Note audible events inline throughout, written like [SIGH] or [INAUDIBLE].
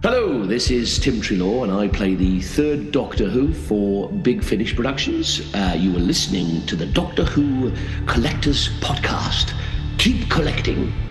Hello, this is Tim Treloar, and I play the third Doctor Who for Big Finish Productions. Uh, you are listening to the Doctor Who Collectors Podcast. Keep collecting.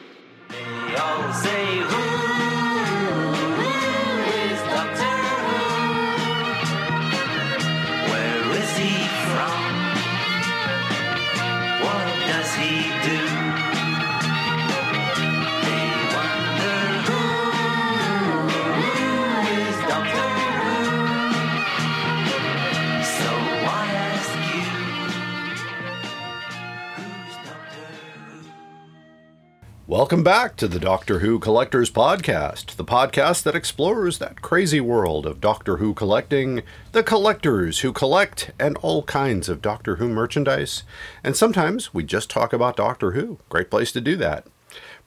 Welcome back to the Doctor Who Collectors Podcast, the podcast that explores that crazy world of Doctor Who collecting, the collectors who collect, and all kinds of Doctor Who merchandise. And sometimes we just talk about Doctor Who. Great place to do that.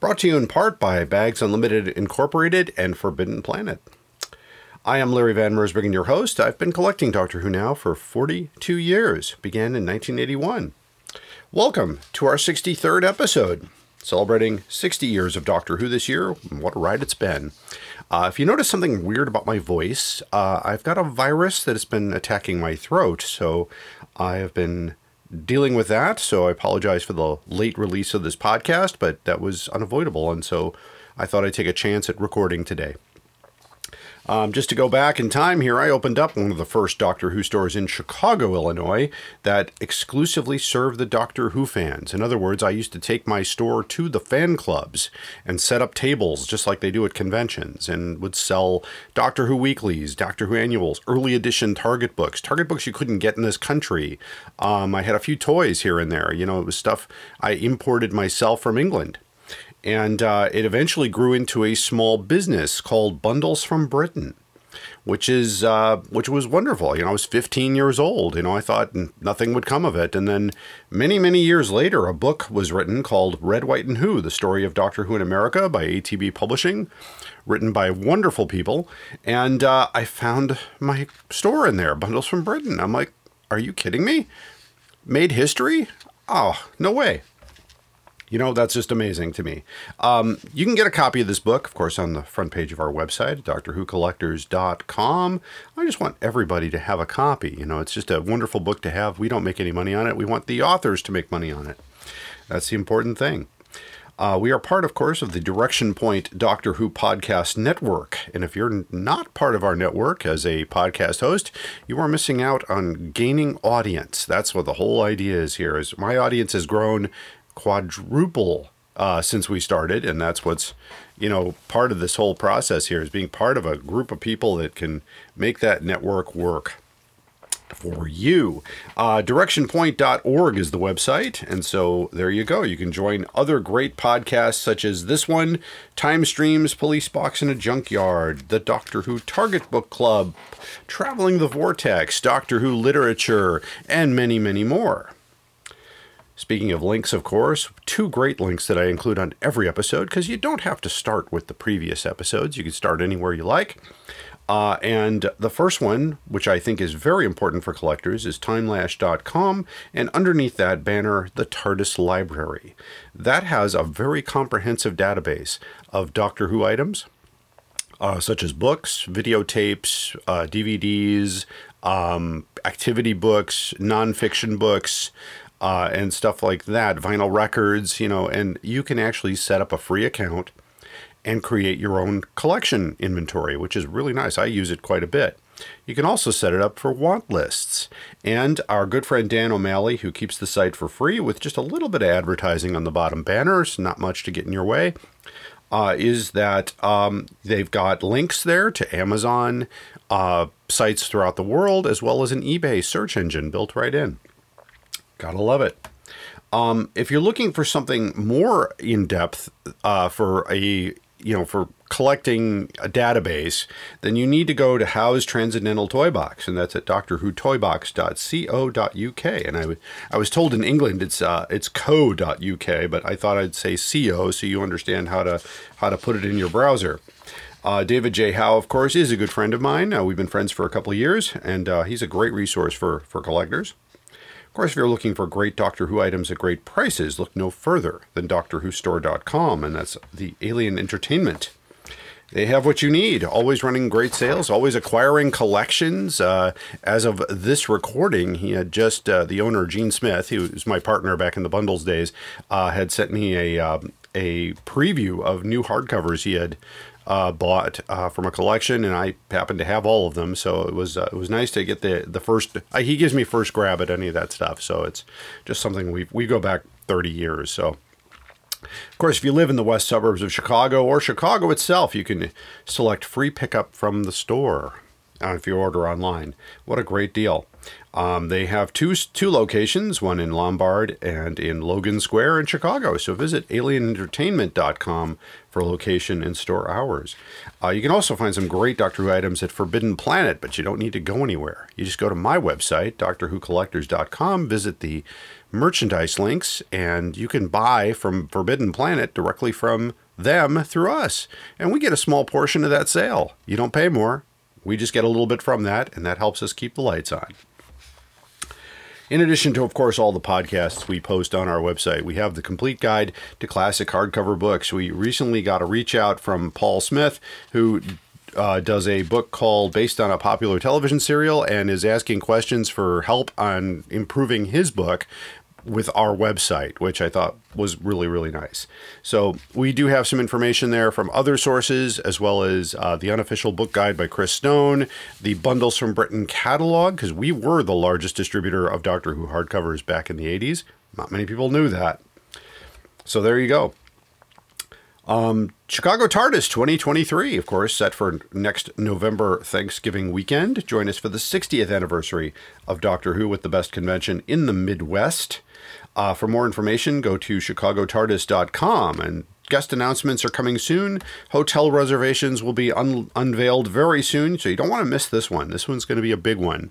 Brought to you in part by Bags Unlimited Incorporated and Forbidden Planet. I am Larry Van Mersbergen, your host. I've been collecting Doctor Who now for 42 years, began in 1981. Welcome to our 63rd episode, celebrating 60 years of Doctor Who this year. What a ride it's been. Uh, if you notice something weird about my voice, uh, I've got a virus that has been attacking my throat, so I have been dealing with that. So I apologize for the late release of this podcast, but that was unavoidable, and so I thought I'd take a chance at recording today. Um, just to go back in time here, I opened up one of the first Doctor Who stores in Chicago, Illinois, that exclusively served the Doctor Who fans. In other words, I used to take my store to the fan clubs and set up tables just like they do at conventions and would sell Doctor Who weeklies, Doctor Who annuals, early edition Target books, Target books you couldn't get in this country. Um, I had a few toys here and there. You know, it was stuff I imported myself from England and uh, it eventually grew into a small business called Bundles from Britain, which is uh, which was wonderful. You know, I was 15 years old. You know, I thought nothing would come of it, and then many many years later, a book was written called Red, White, and Who: The Story of Doctor Who in America by ATB Publishing, written by wonderful people, and uh, I found my store in there, Bundles from Britain. I'm like, are you kidding me? Made history? Oh, no way. You know, that's just amazing to me. Um, you can get a copy of this book, of course, on the front page of our website, drwhocollectors.com. I just want everybody to have a copy. You know, it's just a wonderful book to have. We don't make any money on it, we want the authors to make money on it. That's the important thing. Uh, we are part, of course, of the Direction Point Doctor Who Podcast Network. And if you're not part of our network as a podcast host, you are missing out on gaining audience. That's what the whole idea is here. Is my audience has grown quadruple uh, since we started, and that's what's you know part of this whole process here is being part of a group of people that can make that network work for you. Uh, directionpoint.org is the website. And so there you go. You can join other great podcasts such as this one, Time Streams, Police Box in a Junkyard, the Doctor Who Target Book Club, Traveling the Vortex, Doctor Who Literature, and many, many more. Speaking of links, of course, two great links that I include on every episode because you don't have to start with the previous episodes. You can start anywhere you like. Uh, and the first one, which I think is very important for collectors, is timelash.com. And underneath that banner, the TARDIS Library. That has a very comprehensive database of Doctor Who items, uh, such as books, videotapes, uh, DVDs, um, activity books, nonfiction books, uh, and stuff like that, vinyl records, you know, and you can actually set up a free account and create your own collection inventory, which is really nice. I use it quite a bit. You can also set it up for want lists. And our good friend Dan O'Malley, who keeps the site for free with just a little bit of advertising on the bottom banners, not much to get in your way, uh, is that um, they've got links there to Amazon uh, sites throughout the world, as well as an eBay search engine built right in. Gotta love it. Um, if you're looking for something more in depth uh, for a you know for collecting a database, then you need to go to Howe's Transcendental Toy Box, and that's at doctorwhotoybox.co.uk. And I, w- I was told in England it's uh, it's co.uk, but I thought I'd say co so you understand how to how to put it in your browser. Uh, David J. Howe, of course, is a good friend of mine. Uh, we've been friends for a couple of years, and uh, he's a great resource for for collectors. Of course, if you're looking for great Doctor Who items at great prices, look no further than DoctorWhoStore.com, and that's the Alien Entertainment They have what you need. Always running great sales, always acquiring collections. Uh, as of this recording, he had just, uh, the owner, Gene Smith, who was my partner back in the bundles days, uh, had sent me a, um, a preview of new hardcovers he had uh, bought uh, from a collection, and I happened to have all of them. So it was uh, it was nice to get the the first. Uh, he gives me first grab at any of that stuff. So it's just something we we go back 30 years. So. Of course, if you live in the west suburbs of Chicago or Chicago itself, you can select free pickup from the store uh, if you order online. What a great deal! Um, they have two two locations, one in Lombard and in Logan Square in Chicago. So visit alienentertainment.com for location and store hours. Uh, you can also find some great Doctor Who items at Forbidden Planet, but you don't need to go anywhere. You just go to my website, DoctorWhoCollectors.com, visit the merchandise links, and you can buy from Forbidden Planet directly from them through us. And we get a small portion of that sale. You don't pay more. We just get a little bit from that, and that helps us keep the lights on. In addition to, of course, all the podcasts we post on our website, we have the complete guide to classic hardcover books. We recently got a reach out from Paul Smith, who uh, does a book called based on a popular television serial and is asking questions for help on improving his book with our website, which I thought was really, really nice. So we do have some information there from other sources, as well as uh, the unofficial book guide by Chris Stone, the Bundles from Britain catalog, because we were the largest distributor of Doctor Who hardcovers back in the 80s. Not many people knew that. So there you go. Um, Chicago TARDIS 2023, of course, set for next November Thanksgiving weekend. Join us for the 60th anniversary of Doctor Who with the best convention in the Midwest. Uh, for more information, go to chicagotardis.com and guest announcements are coming soon. Hotel reservations will be un- unveiled very soon, so you don't want to miss this one. This one's going to be a big one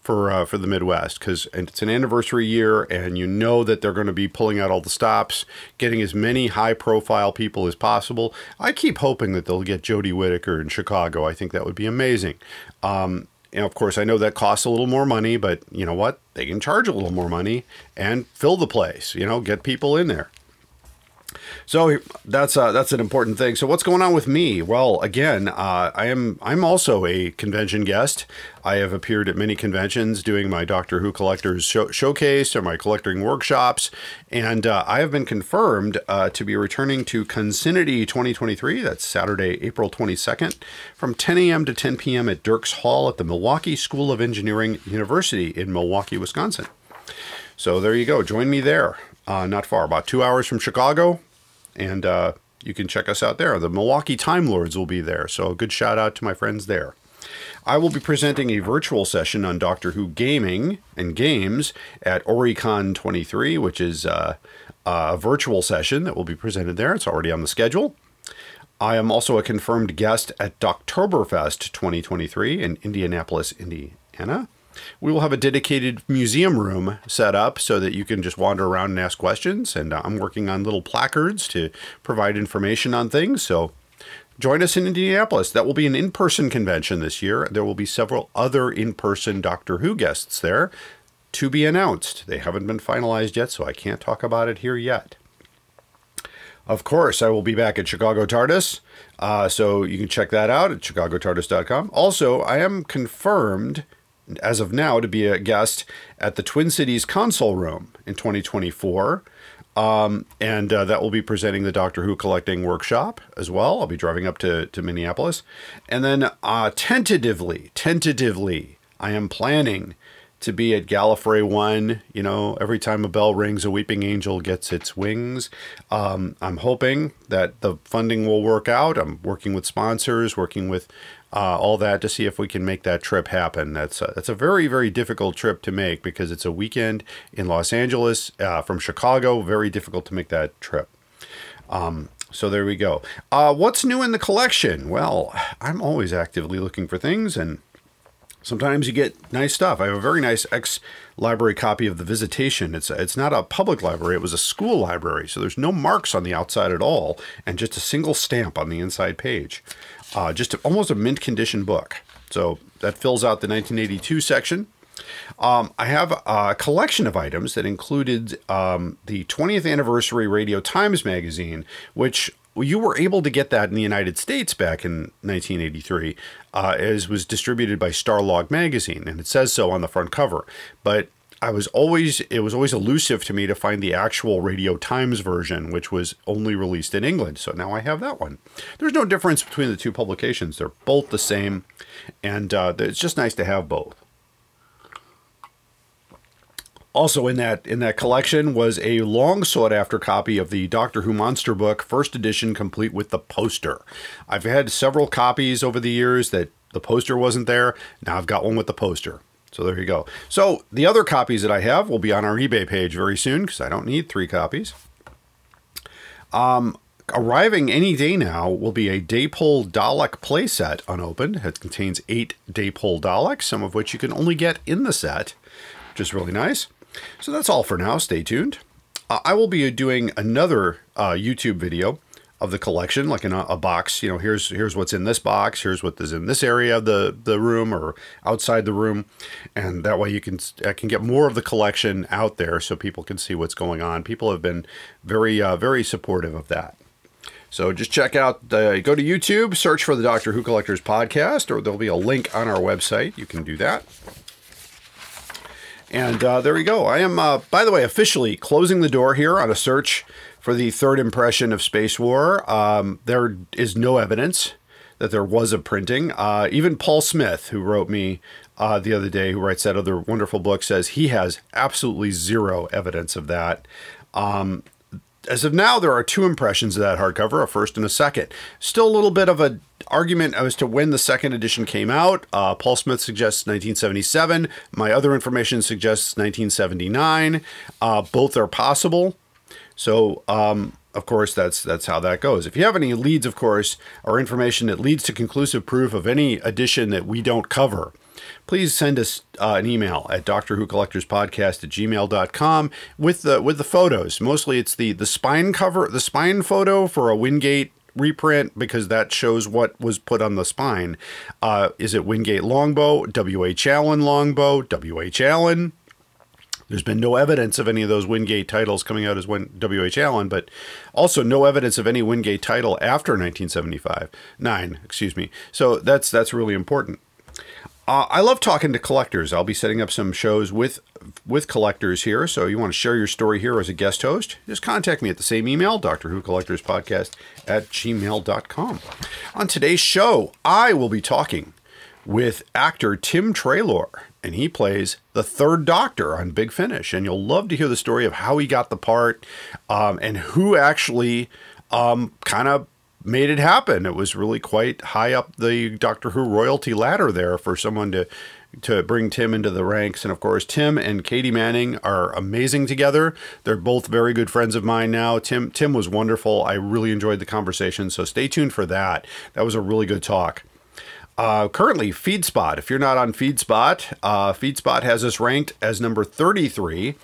for uh, for the Midwest because it's an anniversary year, and you know that they're going to be pulling out all the stops, getting as many high profile people as possible. I keep hoping that they'll get Jodie Whittaker in Chicago. I think that would be amazing. Um, of course, I know that costs a little more money, but you know what? They can charge a little more money and fill the place. You know, get people in there. So that's uh, that's an important thing. So what's going on with me? Well, again, uh, I am I'm also a convention guest. I have appeared at many conventions doing my Doctor Who collectors show- showcase or my collecting workshops, and uh, I have been confirmed uh, to be returning to Consinity 2023. That's Saturday, April 22nd, from 10 a.m. to 10 p.m. at Dirks Hall at the Milwaukee School of Engineering University in Milwaukee, Wisconsin. So there you go. Join me there. Uh, not far, about two hours from Chicago, and uh, you can check us out there. The Milwaukee Time Lords will be there, so a good shout out to my friends there. I will be presenting a virtual session on Doctor Who gaming and games at Oricon 23, which is uh, a virtual session that will be presented there. It's already on the schedule. I am also a confirmed guest at Doctoberfest 2023 in Indianapolis, Indiana. We will have a dedicated museum room set up so that you can just wander around and ask questions. And uh, I'm working on little placards to provide information on things. So join us in Indianapolis. That will be an in person convention this year. There will be several other in person Doctor Who guests there to be announced. They haven't been finalized yet, so I can't talk about it here yet. Of course, I will be back at Chicago TARDIS, uh, so you can check that out at chicagotardis.com. Also, I am confirmed as of now to be a guest at the Twin Cities Console Room in 2024. Um, and uh, that will be presenting the Doctor Who collecting workshop as well. I'll be driving up to, to Minneapolis. And then uh, tentatively, tentatively, I am planning to be at Gallifrey 1. You know, every time a bell rings, a weeping angel gets its wings. Um, I'm hoping that the funding will work out. I'm working with sponsors, working with uh, all that to see if we can make that trip happen. That's a, that's a very very difficult trip to make because it's a weekend in Los Angeles uh, from Chicago. Very difficult to make that trip. Um, so there we go. Uh, what's new in the collection? Well, I'm always actively looking for things and. Sometimes you get nice stuff. I have a very nice ex library copy of The Visitation. It's it's not a public library, it was a school library. So there's no marks on the outside at all and just a single stamp on the inside page. Uh, just a, almost a mint condition book. So that fills out the 1982 section. Um, I have a collection of items that included um, the 20th anniversary Radio Times magazine, which you were able to get that in the United States back in 1983, uh, as was distributed by Starlog magazine, and it says so on the front cover. But I was always it was always elusive to me to find the actual Radio Times version, which was only released in England. So now I have that one. There's no difference between the two publications; they're both the same, and uh, it's just nice to have both. Also in that in that collection was a long sought after copy of the Doctor Who Monster Book, first edition, complete with the poster. I've had several copies over the years that the poster wasn't there. Now I've got one with the poster. So there you go. So the other copies that I have will be on our eBay page very soon because I don't need three copies. Um, arriving any day now will be a Dapol Dalek playset unopened. It contains eight Dapol Daleks, some of which you can only get in the set, which is really nice. So that's all for now. Stay tuned. Uh, I will be doing another uh, YouTube video of the collection, like in a, a, box. You know, here's here's what's in this box. Here's what is in this area of the the room or outside the room, and that way you can I can get more of the collection out there so people can see what's going on. People have been very uh, very supportive of that. So just check out, the, go to YouTube, search for the Doctor Who Collectors podcast, or there'll be a link on our website. You can do that. And uh, there we go. I am, uh, by the way, officially closing the door here on a search for the third impression of Space War. Um, there is no evidence that there was a printing. Uh, even Paul Smith, who wrote me uh, the other day, who writes that other wonderful book, says he has absolutely zero evidence of that. Um, as of now, there are two impressions of that hardcover, a first and a second. Still a little bit of an argument as to when the second edition came out. Uh, Paul Smith suggests 1977. My other information suggests 1979. Uh, both are possible. So, um, of course, that's that's how that goes. If you have any leads, of course, or information that leads to conclusive proof of any edition that we don't cover, please send us uh, an email at Doctor Who Collectors Podcast at gmail.com with the with the photos. Mostly it's the the spine cover, the spine photo for a Wingate reprint because that shows what was put on the spine. Uh, is it Wingate Longbow, W.H. Allen Longbow, W.H. Allen? There's been no evidence of any of those Wingate titles coming out as W.H. Allen, but also no evidence of any Wingate title after 1975. Nine, excuse me. So that's that's really important. Uh, I love talking to collectors. I'll be setting up some shows with with collectors here. So you want to share your story here as a guest host, just contact me at the same email, Doctor Who Collectors Podcast at gmail.com. On today's show, I will be talking with actor Tim Treloar, and he plays the third Doctor on Big Finish. And you'll love to hear the story of how he got the part um, and who actually um, kind of made it happen. It was really quite high up the Doctor Who royalty ladder there for someone to to bring Tim into the ranks. And of course, Tim and Katie Manning are amazing together. They're both very good friends of mine now. Tim Tim was wonderful. I really enjoyed the conversation. So stay tuned for that. That was a really good talk. Uh, currently, FeedSpot. If you're not on FeedSpot, uh, FeedSpot has us ranked as number 33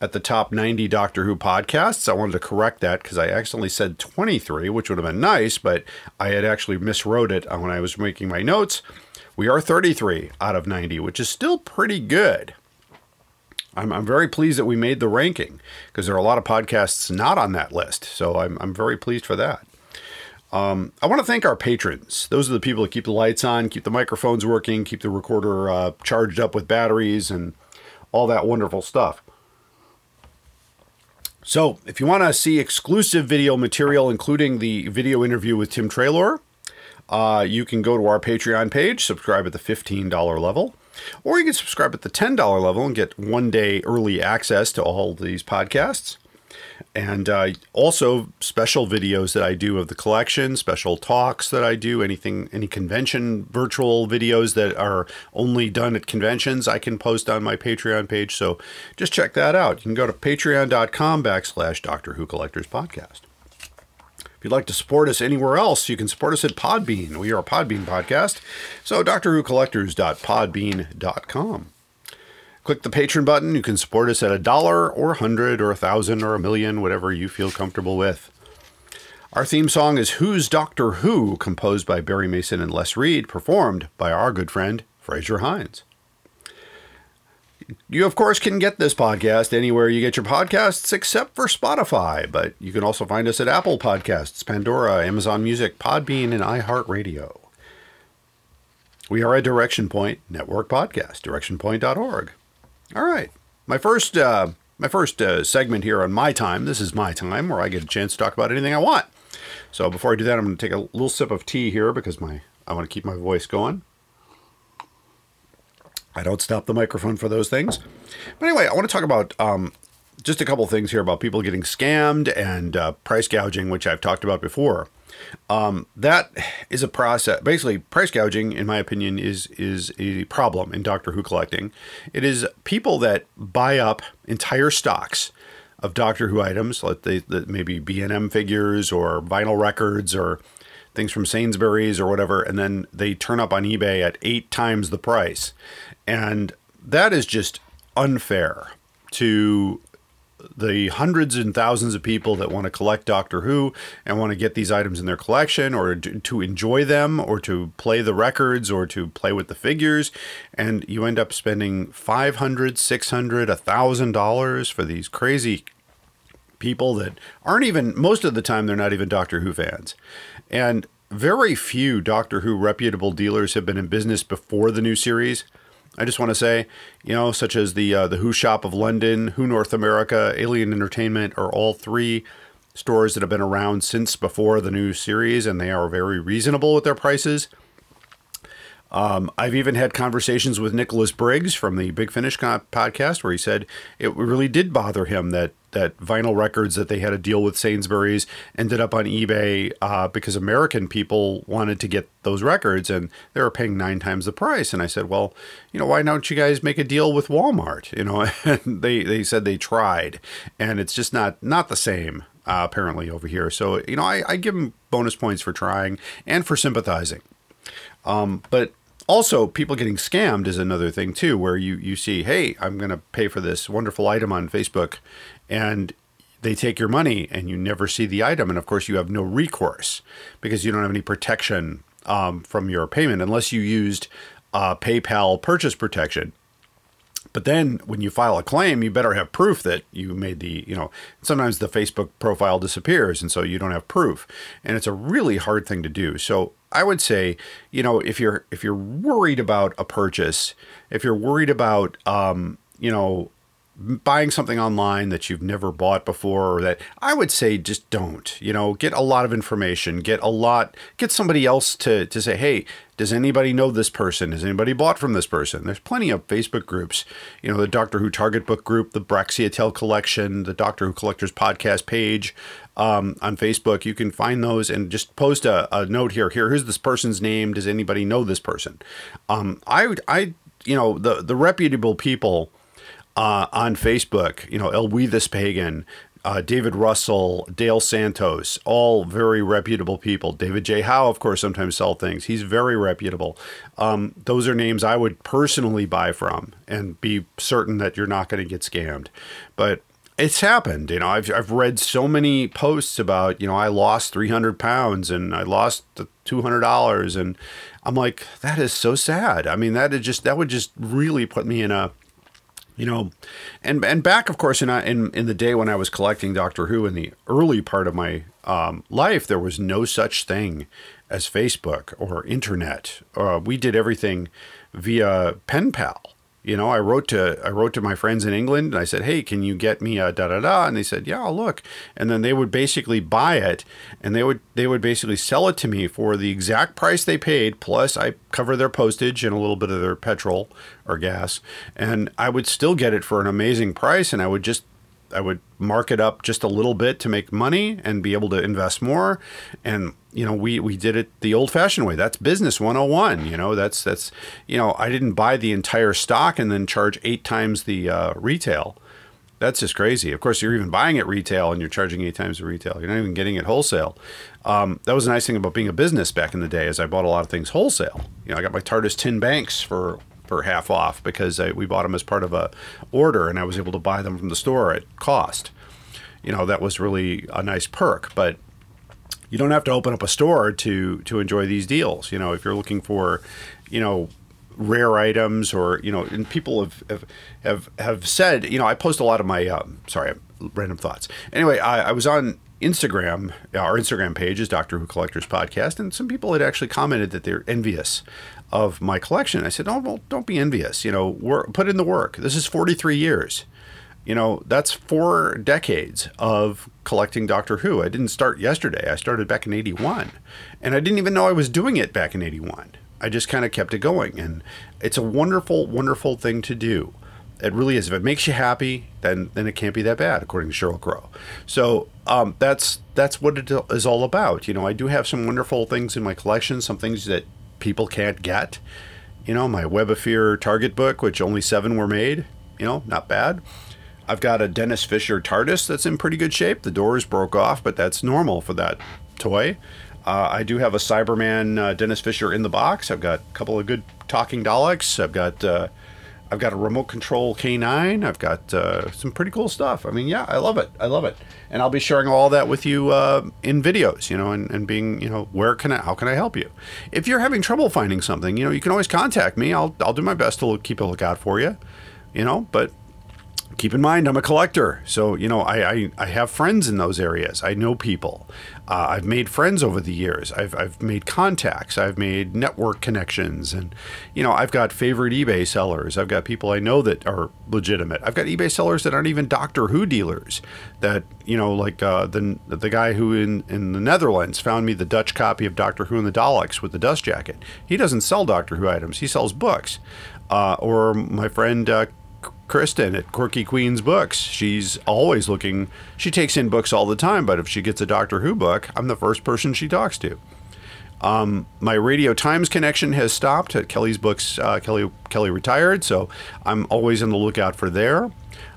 at the top 90 Doctor Who podcasts. I wanted to correct that because I accidentally said 23, which would have been nice, but I had actually miswrote it when I was making my notes. We are 33 out of 90, which is still pretty good. I'm, I'm very pleased that we made the ranking because there are a lot of podcasts not on that list. So I'm, I'm very pleased for that. Um, I want to thank our patrons. Those are the people that keep the lights on, keep the microphones working, keep the recorder uh, charged up with batteries, and all that wonderful stuff. So, if you want to see exclusive video material, including the video interview with Tim Treloar, uh, you can go to our Patreon page, subscribe at the $15 level, or you can subscribe at the $10 level and get one day early access to all these podcasts and uh, also special videos that I do of the collection, special talks that I do, anything, any convention virtual videos that are only done at conventions, I can post on my Patreon page. So just check that out. You can go to patreon.com backslash Doctor Who Collectors Podcast. If you'd like to support us anywhere else, you can support us at Podbean. We are a Podbean podcast. So Doctor Who doctorwhocollectors.podbean.com. Click the patron button. You can support us at a dollar or a hundred or a thousand or a million, whatever you feel comfortable with. Our theme song is Who's Doctor Who, composed by Barry Mason and Les Reed, performed by our good friend Fraser Hines. You, of course, can get this podcast anywhere you get your podcasts except for Spotify, but you can also find us at Apple Podcasts, Pandora, Amazon Music, Podbean, and iHeartRadio. We are a Direction Point Network podcast, directionpoint.org. All right. My first uh, my first uh, segment here on my time. This is my time where I get a chance to talk about anything I want. So before I do that, I'm going to take a little sip of tea here because my I want to keep my voice going. I don't stop the microphone for those things. But anyway, I want to talk about um, just a couple things here about people getting scammed and uh, price gouging, which I've talked about before. Um, that is a process. Basically, price gouging, in my opinion, is is a problem in Doctor Who collecting. It is people that buy up entire stocks of Doctor Who items, like they, that maybe B and M figures or vinyl records or things from Sainsbury's or whatever, and then they turn up on eBay at eight times the price, and that is just unfair to the hundreds and thousands of people that want to collect Doctor Who and want to get these items in their collection or to, enjoy them or to play the records or to play with the figures and you end up spending 500 600 1000 dollars for these crazy people that aren't even most of the time they're not even Doctor Who fans. And very few Doctor Who reputable dealers have been in business before the new series. I just want to say, you know, such as the uh, the Who Shop of London, Who North America, Alien Entertainment are all three stores that have been around since before the new series, and they are very reasonable with their prices. Um, I've even had conversations with Nicholas Briggs from the Big Finish podcast where he said it really did bother him that that vinyl records that they had a deal with Sainsbury's ended up on eBay uh, because American people wanted to get those records and they were paying nine times the price. And I said, well, you know, why don't you guys make a deal with Walmart? You know, [LAUGHS] and they they said they tried, and it's just not not the same. Uh, apparently over here, so you know, I, I give them bonus points for trying and for sympathizing. Um, but also, people getting scammed is another thing too, where you you see, hey, I'm going to pay for this wonderful item on Facebook, and they take your money, and you never see the item, and of course, you have no recourse because you don't have any protection um, from your payment unless you used uh, PayPal purchase protection. But then when you file a claim, you better have proof that you made the, you know, sometimes the Facebook profile disappears and so you don't have proof. And it's a really hard thing to do. So I would say, you know, if you're if you're worried about a purchase, if you're worried about um, you know, buying something online that you've never bought before or that I would say just don't. You know, get a lot of information, get a lot get somebody else to to say, "Hey, does anybody know this person? Has anybody bought from this person?" There's plenty of Facebook groups. You know, the Doctor Who Target Book group, the Braxiatel collection, the Doctor Who Collectors podcast page um, on Facebook. You can find those and just post a, a note here. Here, here's this person's name. Does anybody know this person? Um, I would, I, you know, the the reputable people uh, on Facebook, you know, El We This Pagan, uh, David Russell, Dale Santos, all very reputable people. David J. Howe, of course, sometimes sell things. He's very reputable. Um, those are names I would personally buy from and be certain that you're not going to get scammed. But it's happened. You know, I've, I've read so many posts about, you know, I lost 300 pounds and I lost the $200. And I'm like, that is so sad. I mean, that is just, that would just really put me in a, you know, and and back, of course, in in in the day when I was collecting Doctor Who in the early part of my um, life, there was no such thing as Facebook or internet. Uh, we did everything via pen pal. You know, I wrote to I wrote to my friends in England and I said, "Hey, can you get me a da da da?" And they said, "Yeah, I'll look." And then they would basically buy it, and they would they would basically sell it to me for the exact price they paid, plus I cover their postage and a little bit of their petrol or gas, and I would still get it for an amazing price, and I would just I would mark it up just a little bit to make money and be able to invest more. And you know, we we did it the old-fashioned way. That's business 101. You know, that's that's you know, I didn't buy the entire stock and then charge eight times the uh, retail. That's just crazy. Of course, you're even buying it retail and you're charging eight times the retail. You're not even getting it wholesale. Um, that was a nice thing about being a business back in the day, is I bought a lot of things wholesale. You know, I got my TARDIS tin banks for for half off because I, we bought them as part of a order, and I was able to buy them from the store at cost. You know, that was really a nice perk, but you don't have to open up a store to to enjoy these deals. You know, if you're looking for, you know, rare items or you know and people have have have, have said you know i post a lot of my um, sorry random thoughts anyway I, I was on instagram our instagram page is doctor who collectors podcast and some people had actually commented that they're envious of my collection. I said oh well don't be envious. You know work, put in the work. This is 43 years. You know that's four decades of collecting doctor who. I didn't start yesterday. I started back in 81 and i didn't even know i was doing it back in 81 i just kind of kept it going and it's a wonderful wonderful thing to do. It really is. If it makes you happy then then it can't be that bad according to sheryl crow. So um, that's that's what it is all about. You know i do have some wonderful things in my collection some things that people can't get you know my web of fear target book which only seven were made you know not bad I've got a Denys Fisher TARDIS that's in pretty good shape. The doors broke off, but that's normal for that toy. Uh, I do have a Cyberman uh, Denys Fisher in the box. I've got a couple of good talking Daleks. I've got uh, I've got a remote control K9. I've got uh, some pretty cool stuff. I mean, yeah, I love it. I love it, and I'll be sharing all that with you uh, in videos. You know, and, and being you know where can I how can I help you? If you're having trouble finding something, you know, you can always contact me. I'll I'll do my best to keep a lookout for you. You know, but keep in mind I'm a collector, so you know I I, I have friends in those areas. I know people. Uh, I've made friends over the years. I've I've made contacts. I've made network connections, and you know I've got favorite eBay sellers. I've got people I know that are legitimate. I've got eBay sellers that aren't even Doctor Who dealers. That you know like uh, the the guy who in in the Netherlands found me the Dutch copy of Doctor Who and the Daleks with the dust jacket. He doesn't sell Doctor Who items. He sells books. Uh, or my friend uh, Kristen at Quirky Queens Books. She's always looking, she takes in books all the time, but if she gets a Doctor Who book, I'm the first person she talks to. Um, my Radio Times connection has stopped at Kelly's books. Uh, Kelly Kelly retired, so I'm always on the lookout for there.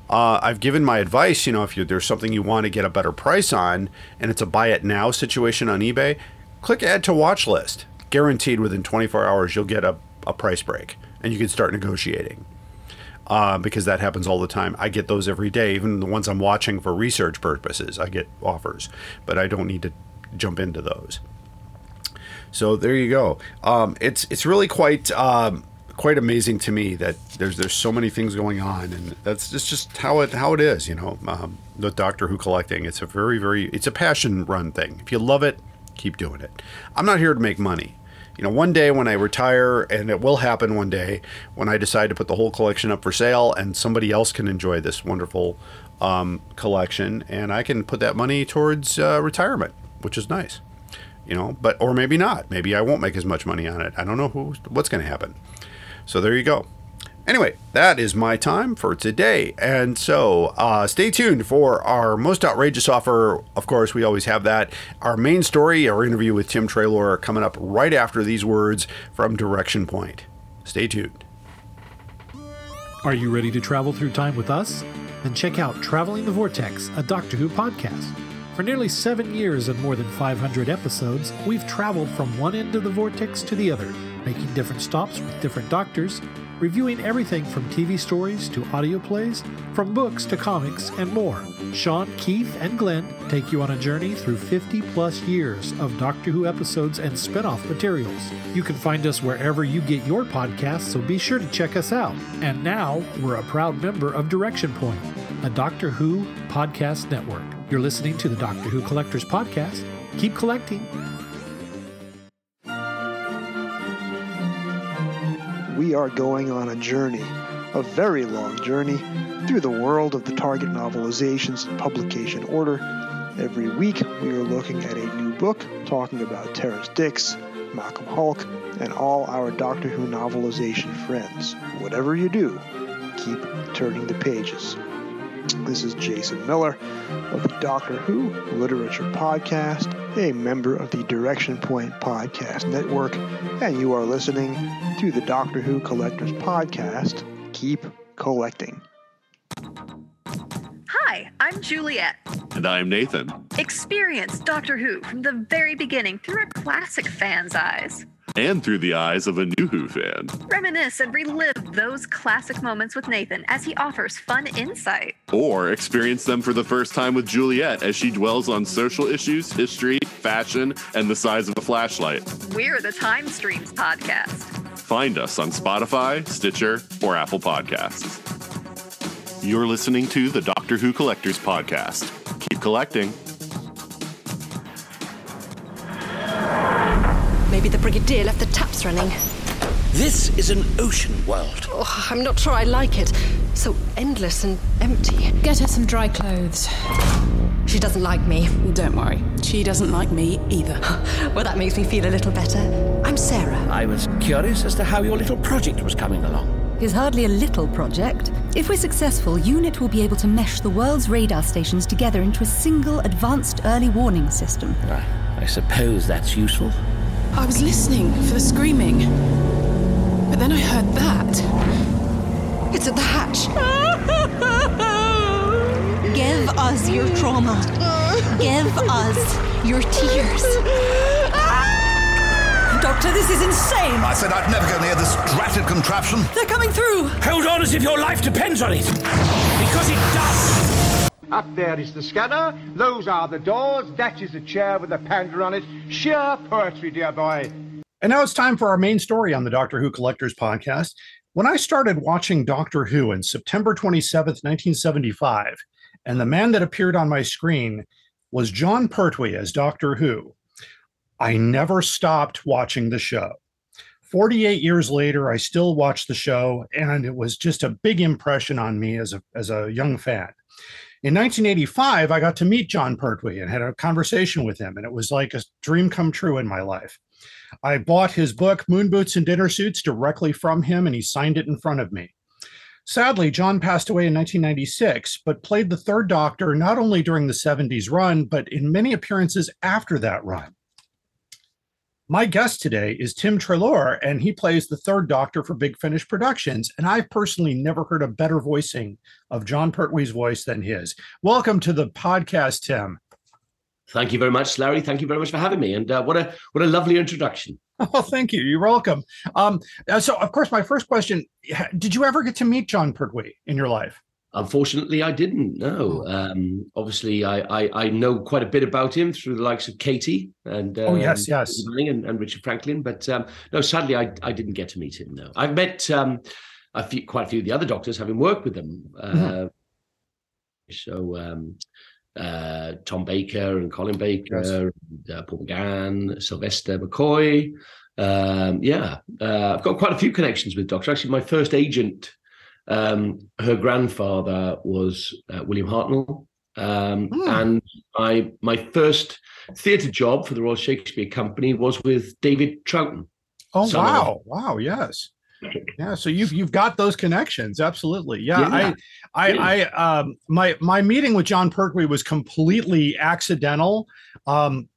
Uh, I've given my advice. You know, if you, there's something you want to get a better price on, and it's a buy it now situation on eBay, click add to watch list. Guaranteed within 24 hours you'll get a, a price break, and you can start negotiating uh, because that happens all the time. I get those every day, even the ones I'm watching for research purposes. I get offers, but I don't need to jump into those. So there you go. Um, it's it's really quite um, quite amazing to me that there's there's so many things going on, and that's just just how it how it is. You know, um, the Doctor Who collecting. It's a very very it's a passion run thing. If you love it, keep doing it. I'm not here to make money you know, one day when I retire, and it will happen one day, when I decide to put the whole collection up for sale and somebody else can enjoy this wonderful um, collection, and I can put that money towards uh, retirement, which is nice. You know, but or maybe not. Maybe I won't make as much money on it. I don't know who, what's going to happen. So there you go. Anyway, that is my time for today. And so uh, stay tuned for our most outrageous offer. Of course, we always have that. Our main story, our interview with Tim Treloar, coming up right after these words from Direction Point. Stay tuned. Are you ready to travel through time with us? Then check out Traveling the Vortex, a Doctor Who podcast. For nearly seven years and more than 500 episodes, we've traveled from one end of the vortex to the other, making different stops with different doctors, reviewing everything from TV stories to audio plays, from books to comics, and more. Sean, Keith, and Glenn take you on a journey through 50 plus years of Doctor Who episodes and spin off materials. You can find us wherever you get your podcasts, so be sure to check us out. And now, we're a proud member of Direction Point, a Doctor Who podcast network. You're listening to the Doctor Who Collectors Podcast. Keep collecting. We are going on a journey, a very long journey, through the world of the Target novelizations in publication order. Every week, we are looking at a new book talking about Terrance Dicks, Malcolm Hulke, and all our Doctor Who novelization friends. Whatever you do, keep turning the pages. This is Jason Miller of the Doctor Who Literature Podcast, a member of the Direction Point Podcast Network, and you are listening to the Doctor Who Collectors Podcast. Keep collecting. Hi, I'm Juliet. And I'm Nathan. Experience Doctor Who from the very beginning through a classic fan's eyes. And through the eyes of a new Who fan. Reminisce and relive those classic moments with Nathan as he offers fun insight. Or experience them for the first time with Juliet as she dwells on social issues, history, fashion, and the size of a flashlight. We're the Time Streams podcast. find us on Spotify, Stitcher, or Apple Podcasts. You're listening to the Doctor Who Collectors Podcast. Keep collecting. Maybe the Brigadier left the taps running. This is an ocean world. Oh, I'm not sure I like it. So endless and empty. Get her some dry clothes. She doesn't like me. Don't worry, she doesn't like me either. [LAUGHS] Well, that makes me feel a little better. I'm Sarah. I was curious as to how your little project was coming along. is hardly a little project. If we're successful, UNIT will be able to mesh the world's radar stations together into a single advanced early warning system. I, I suppose that's useful. I was listening for the screaming, but then I heard that. It's at the hatch. [LAUGHS] Give us your trauma. Give us your tears. Doctor, this is insane. I said I'd never go near this dratted contraption. They're coming through. Hold on as if your life depends on it. Because it does. Up there is the scanner. Those are the doors. That is a chair with a panda on it. Sheer poetry, dear boy. And now it's time for our main story on the Doctor Who Collectors podcast. When I started watching Doctor Who in September 27th, 1975, and the man that appeared on my screen was Jon Pertwee as Doctor Who, I never stopped watching the show. 48 years later, I still watch the show, and it was just a big impression on me as a, as a young fan. In 1985, I got to meet Jon Pertwee and had a conversation with him, and it was like a dream come true in my life. I bought his book, Moon Boots and Dinner Suits, directly from him, and he signed it in front of me. Sadly, John passed away in 1996, but played the third Doctor not only during the 70s run, but in many appearances after that run. My guest today is Tim Treloar, and he plays the third Doctor for Big Finish Productions. And I've personally never heard a better voicing of Jon Pertwee's voice than his. Welcome to the podcast, Tim. Thank you very much, Larry. Thank you very much for having me. And uh, what a what a lovely introduction. [LAUGHS] Oh, thank you. You're welcome. Um, uh, so, of course, my first question: Did you ever get to meet Jon Pertwee in your life? Unfortunately, I didn't know. Um, obviously, I, I I know quite a bit about him through the likes of Katie and Oh, yes, um, yes. and, and Richard Franklin. But um, no, sadly, I I didn't get to meet him. No, I've met um, a few, quite a few of the other doctors, having worked with them. Uh, Mhm. So um, uh, Tom Baker and Colin Baker, Yes. and, uh, Paul McGann, Sylvester McCoy. Um, yeah, uh, I've got quite a few connections with doctors. Actually, my first agent, um, her grandfather was uh, William Hartnell, um, Hmm. and I my first theatre job for the Royal Shakespeare Company was with David Troughton. Oh, wow, wow, yes, yeah. So you've you've got those connections, absolutely. Yeah, Yeah. I, Yeah. I, I, um, my my meeting with Jon Pertwee was completely accidental. Um,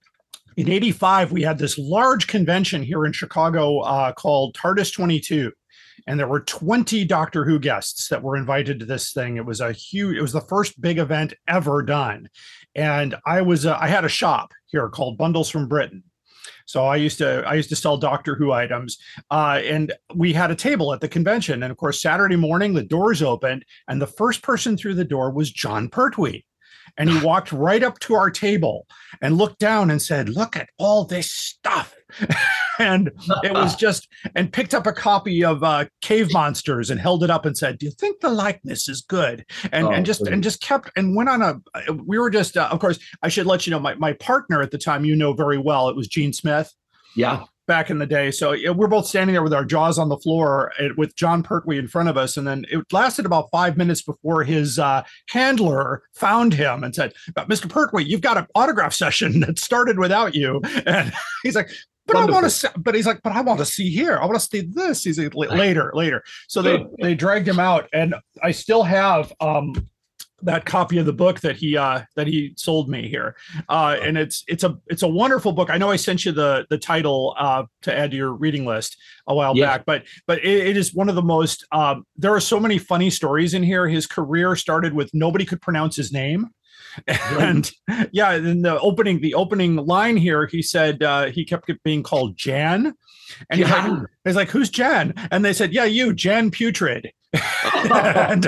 in '85, we had this large convention here in Chicago uh, called TARDIS 22. And there were 20 Doctor Who guests that were invited to this thing. It was a huge, it was the first big event ever done. And I was, uh, I had a shop here called Bundles from Britain. So I used to I used to sell Doctor Who items, uh, and we had a table at the convention. And of course, Saturday morning the doors opened, and the first person through the door was Jon Pertwee, and he [LAUGHS] walked right up to our table and looked down and said, "Look at all this stuff." [LAUGHS] and it was [LAUGHS] just and picked up a copy of uh, Cave Monsters and held it up and said, "Do you think the likeness is good?" And Oh, and just and just kept and went on a. We were just, uh, of course, I should let you know my my partner at the time, you know very well, it was Gene Smith Yeah, back in the day. So yeah, we're both standing there with our jaws on the floor uh, with Jon Pertwee in front of us. And then it lasted about five minutes before his uh, handler found him and said, "Uh, Mr. Pertwee, you've got an autograph session [LAUGHS] that started without you. And he's like, but I want to see, but he's like, but I want to see here. I want to see this. He's like, later, later. So they, they dragged him out and I still have, um, that copy of the book that he uh that he sold me here uh and it's it's a it's a wonderful book i know i sent you the the title uh to add to your reading list a while Yeah. back but but it, it is one of the most um there are so many funny stories in here his career started with nobody could pronounce his name and yeah in the opening the opening line here he said uh he kept being called jan. And he's like he's like who's jan? And they said yeah you jan putrid. [LAUGHS] And,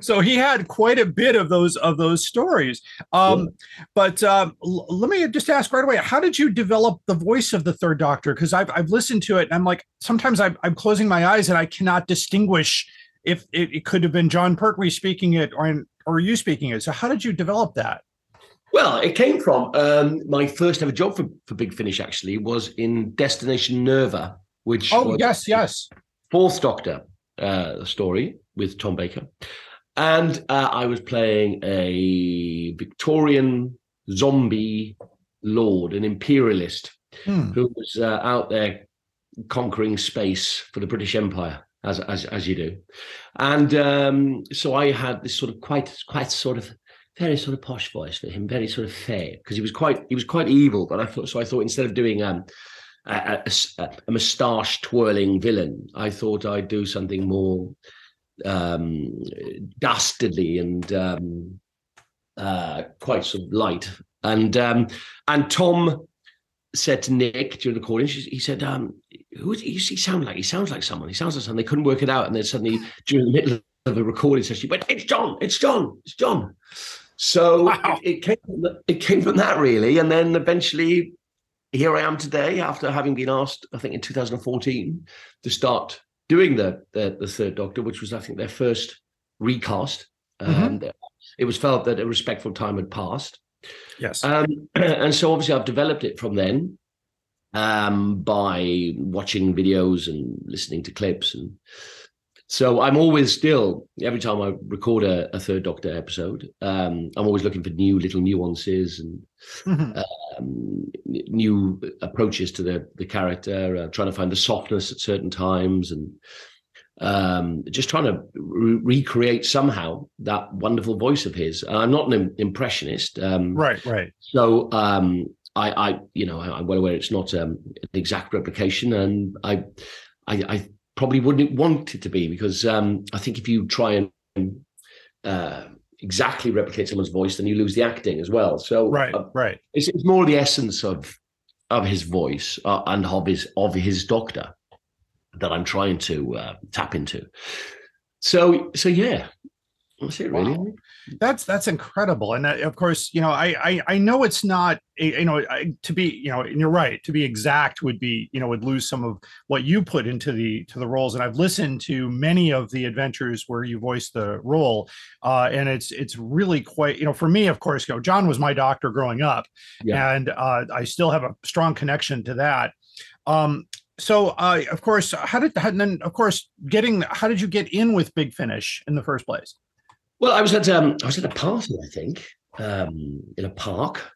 so he had quite a bit of those of those stories. Um, But um, l- let me just ask right away: How did you develop the voice of the Third Doctor? Because I've I've listened to it, and I'm like, sometimes I'm, I'm closing my eyes and I cannot distinguish if it, it could have been Jon Pertwee speaking it or or are you speaking it. So how did you develop that? Well, it came from um, my first ever job for, for Big Finish. Actually, was in Destination Nerva, which Oh yes, yes. Fourth Doctor uh, story with Tom Baker, and uh, I was playing a Victorian zombie lord, an imperialist Hmm. who was uh, out there conquering space for the British Empire, as as as you do, and um, so I had this sort of quite quite sort of very sort of posh voice for him, very sort of fair because he was quite he was quite evil. But I thought so. I thought instead of doing um, a, a, a moustache twirling villain, I thought I'd do something more um, dastardly and um, uh, quite sort of light. And um, and Tom said to Nick during the recording, he said, um, "Who does he, he sound like? He sounds like someone. He sounds like someone." They couldn't work it out, and then suddenly during the middle of the recording session, she went, "It's Jon! It's Jon! It's Jon!" So it, it came it came from that really, and then eventually here I am today after having been asked, I think in 2014, to start doing the the, the Third Doctor, which was I think their first recast. Um, It was felt that a respectful time had passed. Yes. Um, [CLEARS THROAT] and so obviously I've developed it from then um, by watching videos and listening to clips. And so I'm always still, every time I record a, a Third Doctor episode, um, I'm always looking for new little nuances and Mhm. um, new approaches to the, the character, uh, trying to find the softness at certain times and um, just trying to re- recreate somehow that wonderful voice of his. I'm not an impressionist. Um, Right, right. so um, I, I, you know, I, I'm well aware it's not um, an exact replication, and I, I, I probably wouldn't want it to be because um, I think if you try and uh, exactly replicate someone's voice, then you lose the acting as well. So Right, uh, right. it's, it's more the essence of of his voice uh, and of his of his doctor that I'm trying to uh, tap into. So so yeah, that's it really. Wow. That's that's incredible, and uh, of course, you know, I I, I know it's not, you know, I, to be, you know, and you're right. To be exact would be, you know, would lose some of what you put into the to the roles. And I've listened to many of the adventures where you voice the role, uh, and it's it's really quite, you know, for me, of course, you know, Jon was my doctor growing up, Yeah. and uh, I still have a strong connection to that. Um, so, uh, of course, how did and then, of course, getting how did you get in with Big Finish in the first place? Well, I was at um, I was at a party, I think, um, in a park,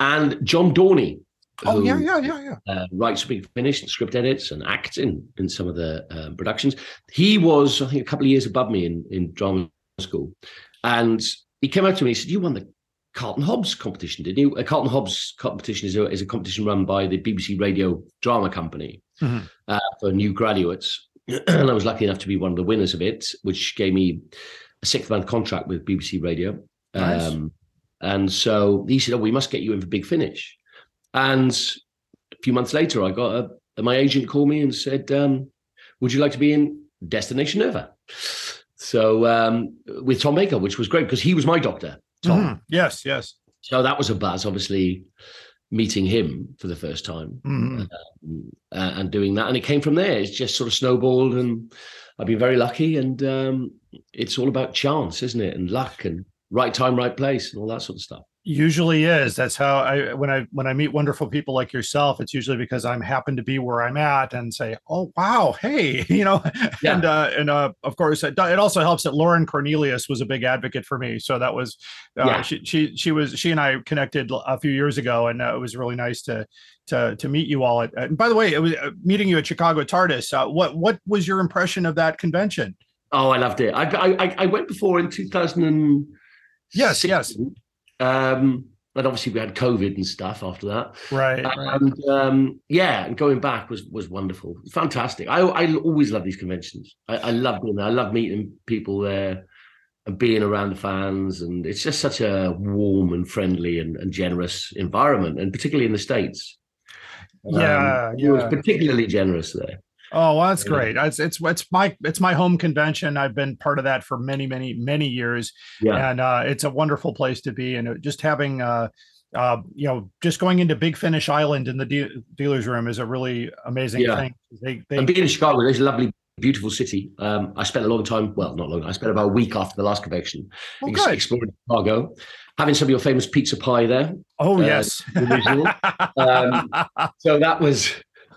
and John Dorney, Oh who, yeah, yeah, yeah, yeah. uh, writes Big Finish and script edits and acts in in some of the um, productions. He was, I think, a couple of years above me in in drama school, and he came up to me and he said, "You won the Carlton Hobbs competition, didn't you? A Carlton Hobbs competition is a, is a competition run by the BBC Radio Drama Company Mhm. uh, for new graduates. [CLEARS THROAT] and I was lucky enough to be one of the winners of it, which gave me a six month contract with BBC Radio. Nice. Um, and so he said, Oh, we must get you in for Big Finish. And a few months later, I got a, my agent called me and said, um, Would you like to be in Destination Nerva? So um, with Tom Baker, which was great because he was my doctor, Tom. Mhm. Yes, yes. So that was a buzz, obviously, meeting him for the first time Mhm. um, uh, and doing that. And it came from there. It's just sort of snowballed, and I've been very lucky. And um, it's all about chance, isn't it? And luck and right time, right place, and all that sort of stuff. Usually is. That's how I when I when I meet wonderful people like yourself, it's usually because I'm happen to be where I'm at and say, "Oh wow, hey," [LAUGHS] you know. Yeah. And uh, and uh, of course, it, it also helps that Lauren Cornelius was a big advocate for me. So that was uh, Yeah. she she she was she and I connected a few years ago, and uh, it was really nice to to to meet you all. At, and by the way, it was uh, meeting you at Chicago TARDIS. Uh, what what was your impression of that convention? Oh, I loved it. I I, I- went before in 2000. And Yes, yes. Um, and obviously we had COVID and stuff after that. Right, right. And um, yeah, and going back was was wonderful, fantastic. I I always love these conventions. I, I love doing that. I love meeting people there and being around the fans, and it's just such a warm and friendly and, and generous environment, and particularly in the states. Um, Yeah, it was yeah. particularly generous there. Oh, well, that's great. It's it's it's my it's my home convention. I've been part of that for many, many, many years. Yeah. And uh, it's a wonderful place to be. And just having uh uh, you know, just going into Big Finish Island in the de- dealer's room is a really amazing Yeah. thing. They, they and being in Chicago, there's a lovely, beautiful city. Um, I spent a long time, well, not long, I spent about a week after the last convention Oh, ex- exploring Chicago, having some of your famous pizza pie there. Oh uh, yes. [LAUGHS] um, so that was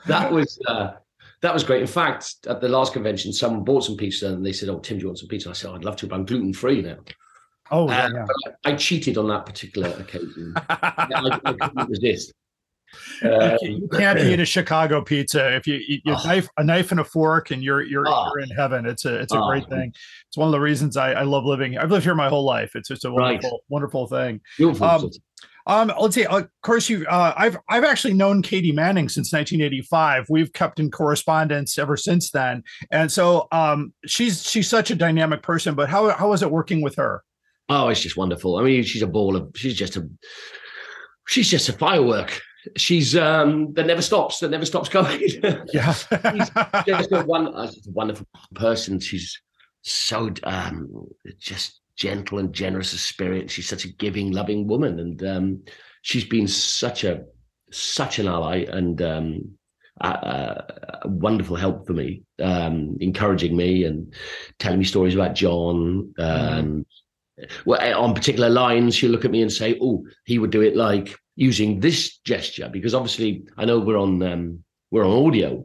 that was uh, that was great. In fact, at the last convention, someone bought some pizza and they said, "Oh, Tim, do you want some pizza?" I said, "I'd love to, but I'm gluten free now." Oh yeah, yeah. I, I cheated on that particular occasion. [LAUGHS] I, I couldn't resist. Um, you can't [CLEARS THROAT] eat a Chicago pizza if you eat you knife a knife and a fork and you're you're Oh. you're in heaven. It's a it's a Oh. great thing. It's one of the reasons I, I love living. I've lived here my whole life. It's just a Right. wonderful wonderful thing. Um, um, let's see. Of course, you. Uh, I've I've actually known Katie Manning since 1985. We've kept in correspondence ever since then, and so um, she's she's such a dynamic person. But how how is it working with her? Oh, it's just wonderful. I mean, she's a ball of. She's just a. She's just a firework. She's um that never stops. That never stops going. [LAUGHS] Yeah, just a, one, a wonderful person. She's so um just gentle and generous spirit. She's such a giving, loving woman, and um she's been such a such an ally and um a, a, a wonderful help for me, um, encouraging me and telling me stories about Jon. Um, well, on particular lines, she'll look at me and say, "Oh, he would do it like using this gesture," because obviously, I know we're on um, we're on audio.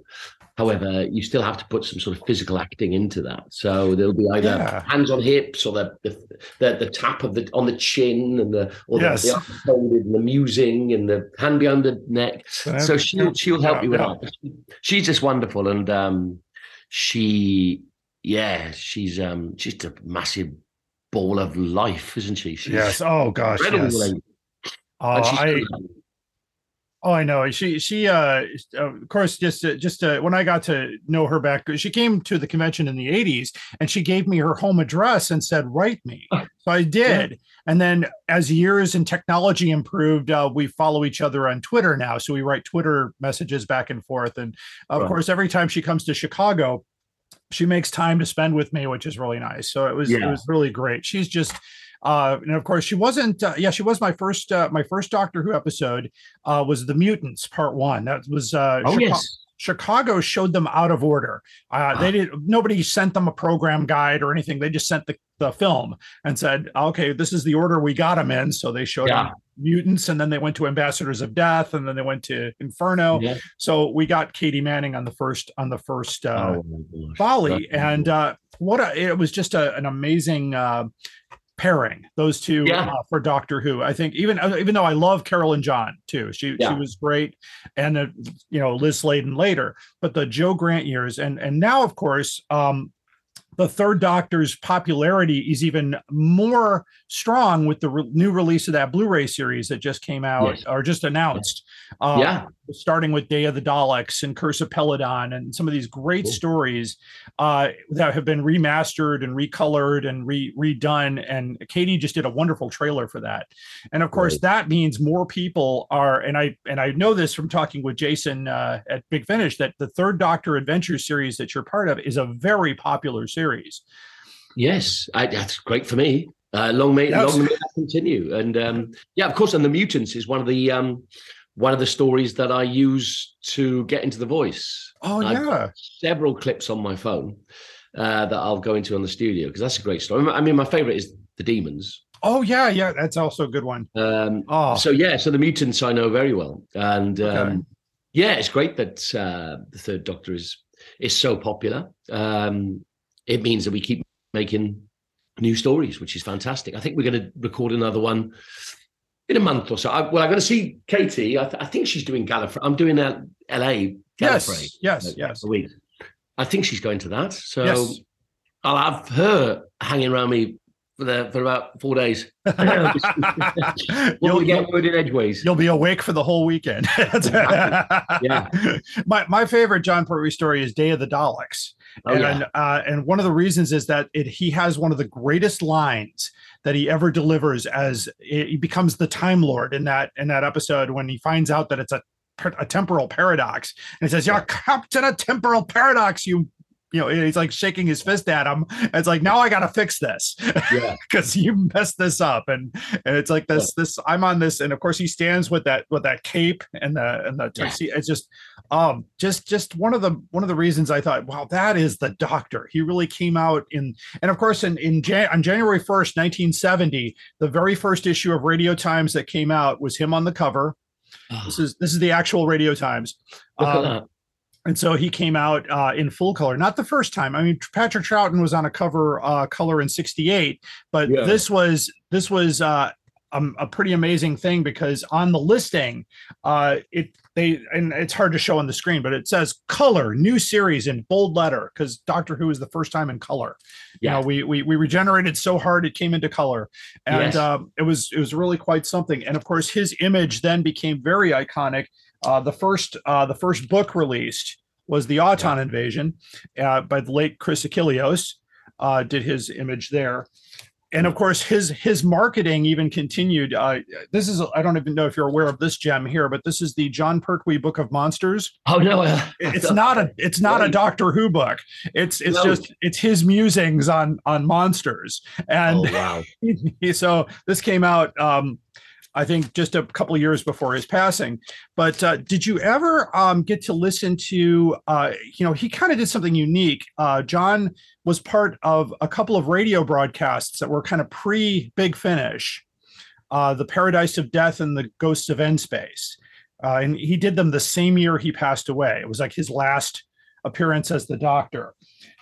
However, you still have to put some sort of physical acting into that. So there'll be either Yeah. hands on hips or the the, the the tap of the on the chin and the or Yes. the, the folded and the musing and the hand behind the neck. So So she'll she'll help yeah, you with yeah. that. She's just wonderful, and um, she yeah, she's um she's a massive ball of life, isn't she? She's Yes. Oh gosh. Yes. Oh, I, Oh, I know. She she uh of course just uh, just uh, when I got to know her back, she came to the convention in the 80s and she gave me her home address and said, "Write me." So I did. And then as years and technology improved, uh, we follow each other on Twitter now. So we write Twitter messages back and forth. And of course, every time she comes to Chicago, she makes time to spend with me, which is really nice. So it was it was really great. She's just uh and of course she wasn't uh, yeah she was my first uh, my first doctor who episode uh was the mutants part one. That was uh Oh, Chica- yes. chicago showed them out of order. Uh they did nobody sent them a program guide or anything. They just sent the, the film and said okay this is the order we got them in. So they showed Yeah. them mutants and then they went to ambassadors of death and then they went to inferno. Yeah. so we got katie manning on the first on the first uh Oh, That's and uh, what a, it was just a, an amazing uh, pairing. Those two Yeah. uh, for Doctor Who. I think even uh, even though I love Carol and Jon too, she she was great, and uh, you know Liz Sladen later, but the Jo Grant years, and and now of course. Um, the third doctor's popularity is even more strong with the re- new release of that blu-ray series that just came out Yes. or just announced um, Yeah. starting with Day of the Daleks and Curse of Peladon and some of these great stories uh, that have been remastered and recolored and re- redone. And Katie just did a wonderful trailer for that. And of course, Right. that means more people are. And I and I know this from talking with Jason uh, at Big Finish that the Third Doctor Adventure series that you're part of is a very popular series. Yes, I, that's great for me. Uh, long may Yes. long may that continue. And um, yeah, of course, and the mutants is one of the um, one of the stories that I use to get into the voice. Oh I've yeah. several clips on my phone uh, that I'll go into on the studio because that's a great story. I mean, my favorite is the demons. Oh yeah, yeah. That's also a good one. Um, Oh. So yeah, so the mutants I know very well, and um, Okay. yeah, it's great that uh, the Third Doctor is is so popular. Um, it means that we keep making new stories, which is fantastic. I think we're going to record another one in a month or so. I, well, I'm going to see Katie. I, th- I think she's doing Gallifrey. I'm doing that L.A. Yes, Gallifrey. yes, uh, yes. a week. I think she's going to that. So Yes. I'll have her hanging around me for the, for about four days. [LAUGHS] [LAUGHS] You'll- You'll get word in edgeways. You'll be awake for the whole weekend. [LAUGHS] Yeah. My my favorite Jon Pertwee story is Day of the Daleks. Oh, and yeah. uh, and one of the reasons is that it, he has one of the greatest lines that he ever delivers as he becomes the Time Lord in that in that episode when he finds out that it's a a temporal paradox, and he says, "You're trapped in a temporal paradox, you." You know, he's like shaking his fist at him. It's like now I got to fix this, Yeah. [LAUGHS] because you messed this up, and and it's like this this I'm on this, and of course he stands with that with that cape and the and the Yeah. It's just um just just one of the one of the reasons I thought, wow, that is the doctor. He really came out in, and of course in in Jan- on January first, nineteen seventy, the very first issue of Radio Times that came out was him on the cover. This is this is the actual Radio Times. Um. And so he came out uh, in full color. Not the first time. I mean, Patrick Troughton was on a cover uh, color in '68, but Yeah. this was this was uh, um, a pretty amazing thing because on the listing, uh, it they and it's hard to show on the screen, but it says color new series in bold letter because Doctor Who is the first time in color. You Yeah. know, we we we regenerated so hard it came into color, and Yes. um, it was it was really quite something. And of course, his image then became very iconic. Uh, the first uh, the first book released was the Auton Invasion uh, by the late Chris Achilleos. Uh, did his image there, and of course his his marketing even continued. Uh, this is I don't even know if you're aware of this gem here, but this is the Jon Pertwee Book of Monsters. Oh no, uh, It's not a it's not a Doctor Who book. It's it's No. just it's his musings on on monsters and Oh wow. [LAUGHS] so this came out um i think just a couple of years before his passing. But uh, did you ever um get to listen to uh you know he kind of did something unique. Uh Jon was part of a couple of radio broadcasts that were kind of pre big finish uh the paradise of death and the ghosts of N-Space. Uh, and he did them the same year he passed away. It was like his last appearance as the doctor.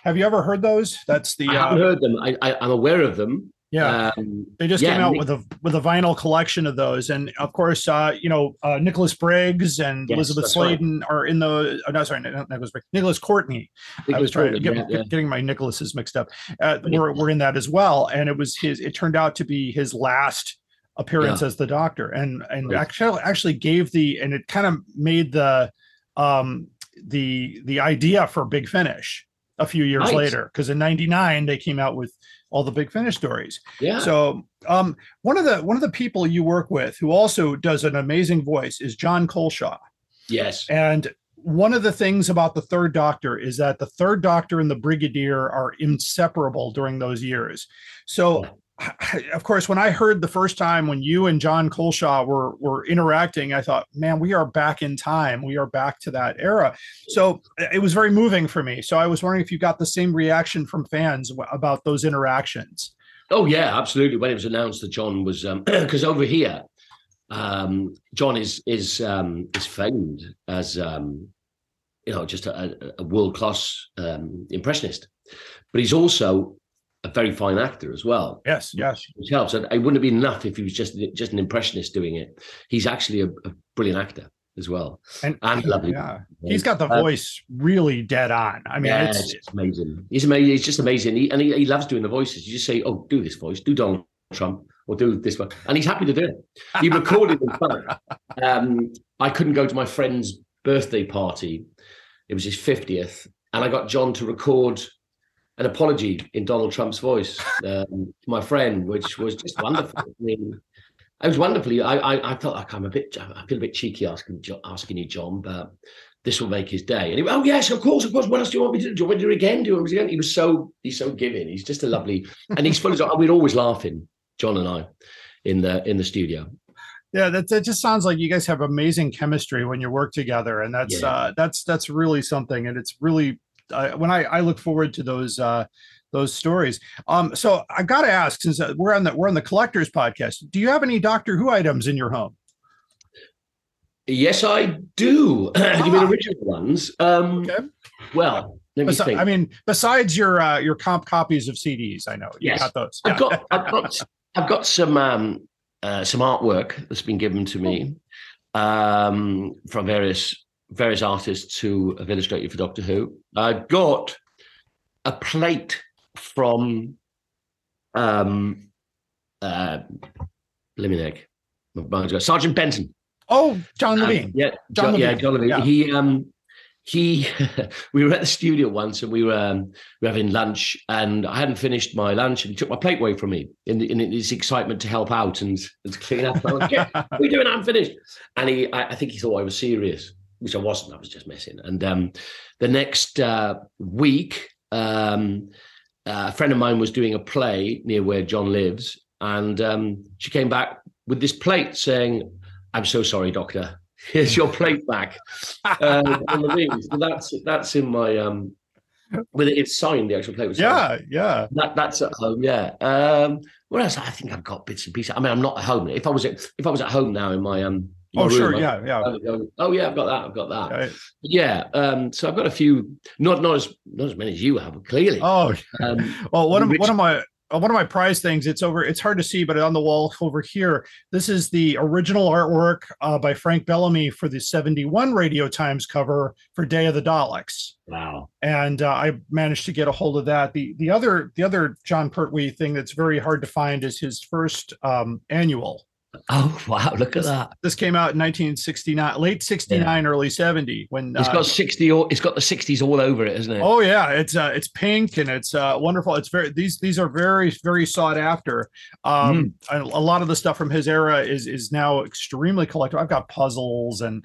Have you ever heard those? That's the I uh, haven't heard them. I, I, I'm aware of them. Yeah Um, they just yeah, came out Nick- with a with a vinyl collection of those, and of course, uh, you know, uh, Nicholas Briggs and Yes, Elizabeth that's right. Sladen are in the. Oh, no, sorry, not Nicholas Briggs. Nicholas Courtney. I was trying to get, yeah, yeah. getting my Nicholases mixed up. Uh, we're we're in that as well, and it was his. It turned out to be his last appearance as the Doctor, and and Right. actually actually gave the and it kind of made the um the the idea for Big Finish a few years Nice. later because in 99 they came out with all the big finish stories Yeah. so um one of the one of the people you work with who also does an amazing voice is Jon Culshaw yes. and one of the things about the third doctor is that the third doctor and the brigadier are inseparable during those years so [SIGHS] of course when i heard the first time when you and Jon Culshaw were were interacting i thought man we are back in time. We are back to that era. So it was very moving for me. So i was wondering if you got the same reaction from fans about those interactions. Oh yeah, absolutely. When it was announced that Jon was, [CLEARS THROAT] because over here, um, Jon is is um, is famed as um, you know just a, a world class um, impressionist, but he's also a very fine actor as well. yes yes Which helps. And it wouldn't have been enough if he was just just an impressionist doing it. He's actually a, a brilliant actor as well, and, and lovely. yeah he's got the Uh, voice really dead on i mean yeah, it's it's, amazing. He's amazing. He's just amazing. He, and he, he loves doing the voices. You just say, "Oh, do this voice, do Donald Trump, or do this one," and he's happy to do it. He recorded. in fact, [LAUGHS] um, I couldn't go to my friend's birthday party. It was his fiftieth, and I got Jon to record an apology in Donald Trump's voice um, to my friend, which was just wonderful. I mean, it was wonderfully. I, I, I felt like I'm a bit, I feel a bit cheeky asking, asking you, Jon, but this will make his day. And he went, oh yes, of course, of course. What else do you want me to do? Do you want me to do it again? Do you want me to do it again? He was so, he's so giving. He's just a lovely, and he's full of. [LAUGHS] We're always laughing, Jon and I, in the in the studio. Yeah, that that just sounds like you guys have amazing chemistry when you work together, and that's Yeah. uh, that's that's really something, and it's really uh, when I I look forward to those uh, those stories. Um, so I've got to ask, since uh, we're on the we're on the collectors podcast, do you have any Doctor Who items in your home? Yes, I do. do you mean Ah. original ones? Um, Okay. Well, let me Besi- think. I mean, besides your uh, your comp copies of CDs, I know you Yes. got those. I've got, I've got, I've got some, um, uh, some artwork that's been given to me um, from various various artists who have illustrated for Doctor Who. I've got a plate from um, uh, Limineg, Sergeant Benton. Oh, John Um, Levene. yeah, John John, yeah, John Levene. Yeah. He um he [LAUGHS] we were at the studio once and we were, um, we were having lunch and I hadn't finished my lunch and he took my plate away from me in, in his excitement to help out and, and to clean up. I went, "Yeah, [LAUGHS] what are you doing? I'm finished. And he, I, I think he thought I was serious, which I wasn't. I was just messing. And um, the next uh, week, um, uh, a friend of mine was doing a play near where John lives, and um, she came back with this plate saying, "I'm so sorry, doctor. [LAUGHS] Here's your plate back." uh, on the that's that's in my um, with it, it's signed. The actual plate was signed. Yeah, yeah. That that's at home. Yeah. Um, what else? I think I've got bits and pieces. I mean, I'm not at home. If I was at if I was at home now in my um. Oh, sure, room, yeah, yeah. Would go, Oh yeah, I've got that. I've got that. Yeah. Um. So I've got a few. Not not as not as many as you have. Clearly. Oh, [LAUGHS] Um, well, one of which- one of my uh, one of my prize things. It's over. It's hard to see, but on the wall over here, this is the original artwork uh, by Frank Bellamy for the '71 Radio Times cover for Day of the Daleks. Wow. and uh, I managed to get a hold of that. The the other the other Jon Pertwee thing that's very hard to find is his first um, annual. [LAUGHS] Oh wow! Look at that. This came out in 1969, late 69, early 70. When It's uh, got sixty. It's got the sixties all over it, hasn't it? Oh yeah, it's uh, it's pink and it's uh, wonderful. It's very these these are very very sought after. Um, Hmm. a, a lot of the stuff from his era is is now extremely collectible. I've got puzzles and.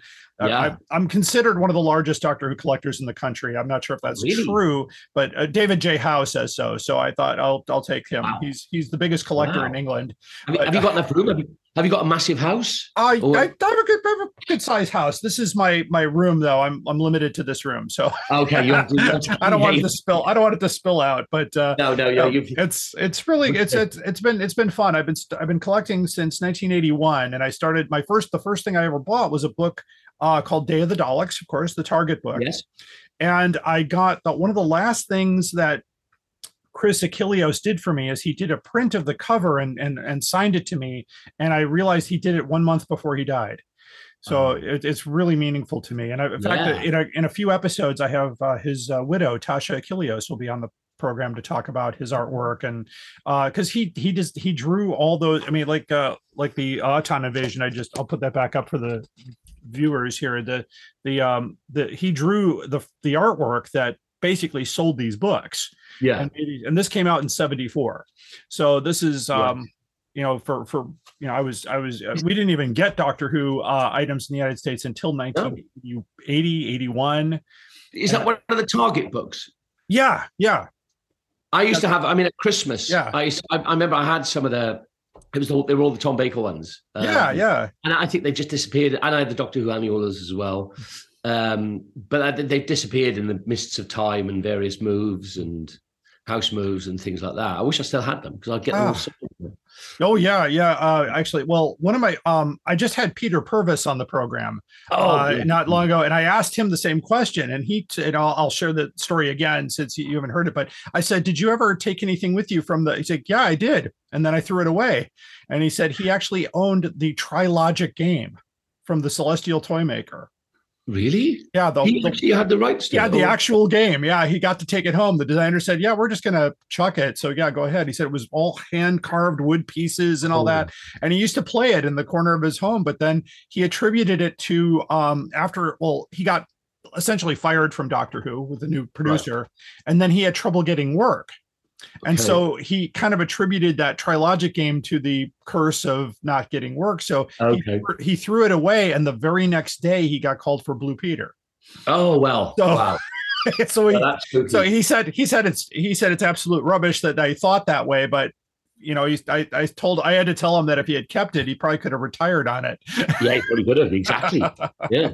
Yeah. I, I'm considered one of the largest Doctor Who collectors in the country. I'm not sure if that's Really? true, but uh, David J. Howe says so. So I thought I'll I'll take him. He's he's the biggest collector Wow. in England. Have you, have you got enough room? Have you, have you got a massive house? I, Or- I, I have a good, I have a good sized house. This is my my room though. I'm I'm limited to this room, so [LAUGHS] Okay, you have to- you have to- I don't want it to spill. I don't want it to spill out. But uh, No, no, no, you've- it's it's really it's it's it's been it's been fun. I've been I've been collecting since 1981, and I started my first the first thing I ever bought was a book uh, called Day of the Daleks, of course, the Target book. Yes. And I got the, one of the last things that Chris Achilleos did for me is he did a print of the cover and and and signed it to me, and I realized he did it one month before he died. So it, it's really meaningful to me. And I, in fact, Uh-huh. In a, in a few episodes, I have uh, his uh, widow Tasha Achilleos will be on the program to talk about his artwork and because he he just he drew all those. I mean, like uh, like the Auton invasion. I just I'll put that back up for the viewers here. The the um the he drew the the artwork that basically sold these books. Yeah. And, it- and this came out in 74. So this is um you know for for you know I was I was uh, we didn't even get Doctor Who uh items in the United States until 1980 81. Is that one of the Target books? Yeah, yeah. I used to have. I mean, at Christmas. Yeah. I used. I, I remember I had some of the. It was the, they were all the Tom Baker ones. Yeah, Um, yeah. And I think they just disappeared. And I had the Doctor Who annuals as well. Um, but I, they've disappeared in the mists of time and various moves and house moves and things like that. I wish I still had them because I'd get them all. Ah. Oh yeah, yeah. Uh, actually, well, one of my um, I just had Peter Purves on the program Oh, uh, yeah. not long ago, and I asked him the same question, and he t- and I'll, I'll share the story again since you haven't heard it. But I said, "Did you ever take anything with you from the?" He said, "Yeah, I did," and then I threw it away. And he said he actually owned the Trilogic game from the Celestial Toy Maker. Really? Yeah, the, He actually had the rights to yeah, the actual game. Yeah, he got to take it home. The designer said, "Yeah, we're just gonna chuck it." So yeah, go ahead. He said it was all hand carved wood pieces and all Oh. that, and he used to play it in the corner of his home. But then he attributed it to um after well, he got essentially fired from Doctor Who with the new producer, and then he had trouble getting work. And Okay. so he kind of attributed that trilogic game to the curse of not getting work. So he, Okay. he threw it away, and the very next day he got called for Blue Peter. Oh well. So- wow. [LAUGHS] so he, Well, so he said he said it's he said it's absolute rubbish that I thought that way, but you know, he's, I I told I had to tell him that if he had kept it, he probably could have retired on it. Yeah, he probably could have exactly. [LAUGHS] Yeah.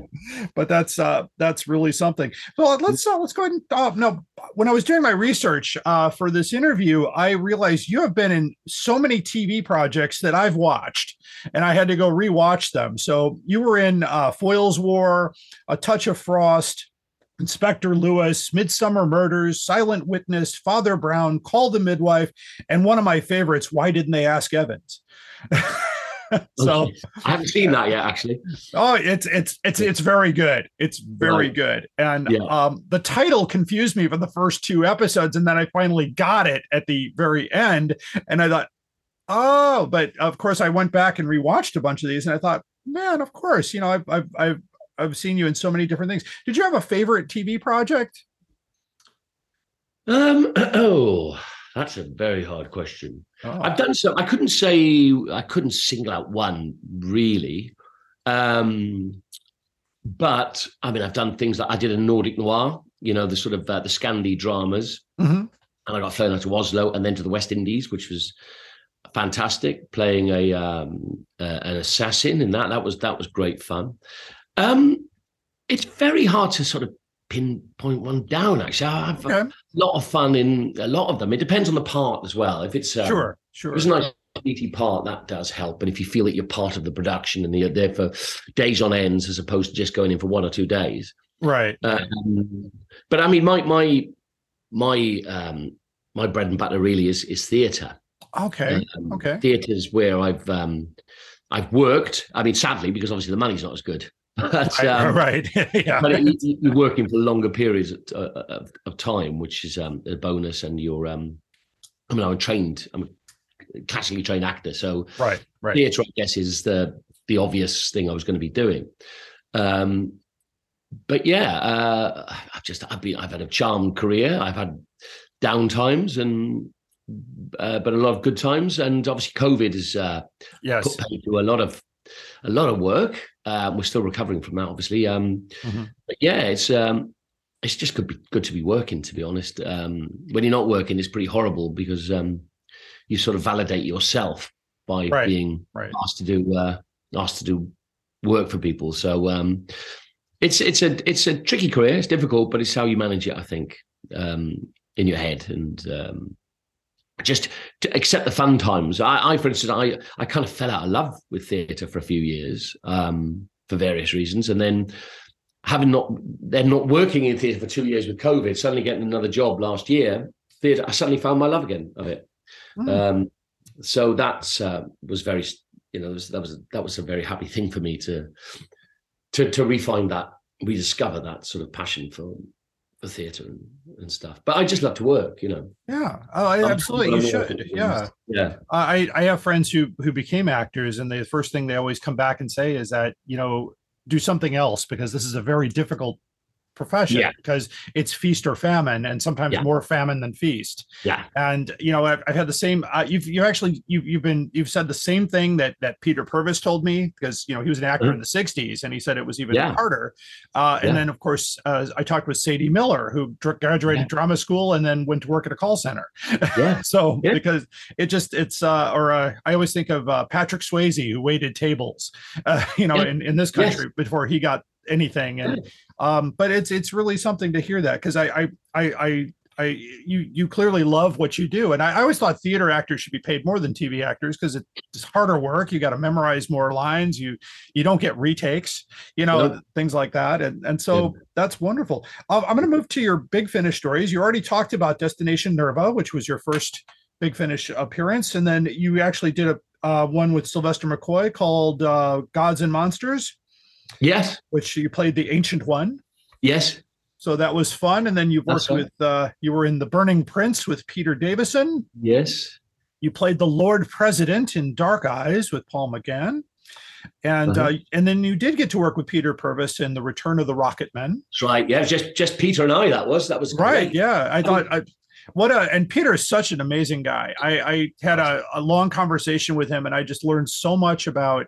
but that's uh that's really something. So let's uh, let's go ahead and uh, no. When I was doing my research uh, for this interview, I realized you have been in so many TV projects that I've watched, and I had to go rewatch them. So you were in uh, Foyle's War, A Touch of Frost. Inspector Lewis, Midsomer Murders, Silent Witness, Father Brown, Call the Midwife, and one of my favorites, Why Didn't They Ask Evans? [LAUGHS] so. I haven't seen that yet, actually. Oh, it's it's it's it's very good. It's very Right. good. And Yeah. um the title confused me for the first two episodes and then I finally got it at the very end and I thought, "Oh, but of course I went back and rewatched a bunch of these and I thought, man, of course, you know, I've I've, I've I've seen you in so many different things. Did you have a favorite TV project? Um, [CLEARS THROAT] oh, that's a very hard question. I've done so. I couldn't say I couldn't single out one really, um, but I mean I've done things like I did a Nordic noir. You know the sort of uh, the Scandi dramas, Mhm. and I got flown out to Oslo and then to the West Indies, which was fantastic. Playing a um, uh, an assassin in that that was that was great fun. Um, it's very hard to sort of pinpoint one down. Actually, I have a lot of fun in a lot of them. It depends on the part as well. If it's um, Sure, sure. it's a nice meaty part, that does help. And if you feel that you're part of the production and you're there for days on ends as opposed to just going in for one or two days. Right. Um, but I mean, my my my um, my bread and butter really is is theatre. Okay. Um, okay. Theatre's where I've um, I've worked. I mean, sadly, because obviously the money's not as good. But, Right, um, right. [LAUGHS] yeah. but it, you- you're working for longer periods of, uh, of, of time, which is um, a bonus. And you're, um, I mean, I'm trained. I'm a classically trained actor, so Right, right. theatre, I guess, is the the obvious thing I was going to be doing. Um, but yeah, uh, I've just I've been I've had a charmed career. I've had down times and uh, but a lot of good times. And obviously, COVID has uh, Yes. put paid to a lot of a lot of work. Uh, we're still recovering from that, obviously. Um, Mhm. but yeah, it's um, it's just good, good to be working. To be honest, um, when you're not working, it's pretty horrible because um, you sort of validate yourself by Right, being right. asked to do uh, asked to do work for people. So um, it's it's a it's a tricky career. It's difficult, but it's how you manage it. I think um, in your head and. Just to accept the fun times. I, I, for instance, I I kind of fell out of love with theatre for a few years um, for various reasons, and then having not then not working in theatre for two years with COVID, suddenly getting another job last year, theatre, I suddenly found my love again of it. Hmm. Um, so that's uh, was very, you know, that was that was a very happy thing for me to to to refine that, rediscover that sort of passion for for theatre and, and stuff. But I just love to work, you know. Yeah. Oh, I, absolutely. You should. Yeah. Yeah. I I have friends who who became actors, and the first thing they always come back and say is that you know do something else because this is a very difficult profession Yeah. because it's feast or famine, and sometimes Yeah. more famine than feast. Yeah. And you know, I've, I've had the same. Uh, you've you actually you you've been you've said the same thing that that Peter Purves told me because you know he was an actor in the '60s, and he said it was even Mm-hmm. Yeah. harder. Uh, Yeah. And then of course uh, I talked with Sadie Miller, who graduated drama school and then went to work at a call center. [LAUGHS] Yeah. so because it just it's uh or uh, I always think of uh, Patrick Swayze who waited tables, [LAUGHS] uh, you know, in in this Yes. country before he got anything. And um but it's it's really something to hear that because I, I i i i you you clearly love what you do. And i, I always thought theater actors should be paid more than tv actors because it's harder work. You got to memorize more lines. You you don't get retakes you know Nope. things like that. And and so that's wonderful. Um, i'm going to move to your big finish stories. You already talked about destination nerva which was your first big finish appearance. And then you actually did a uh, one with sylvester mccoy called uh, gods and monsters Yes. which you played the ancient one. Yes. So that was fun. And then you worked right. with uh you were in The Burning Prince with Peter Davison. Yes. You played the Lord President in Dark Eyes with Paul McGann. And Uh-huh. uh and then you did get to work with Peter Purves in The Return of the Rocket Men. That's right. Yeah, just just Peter and I. That was that was Right. Yeah. I thought I what a and Peter is such an amazing guy. I, I had a, a long conversation with him and I just learned so much about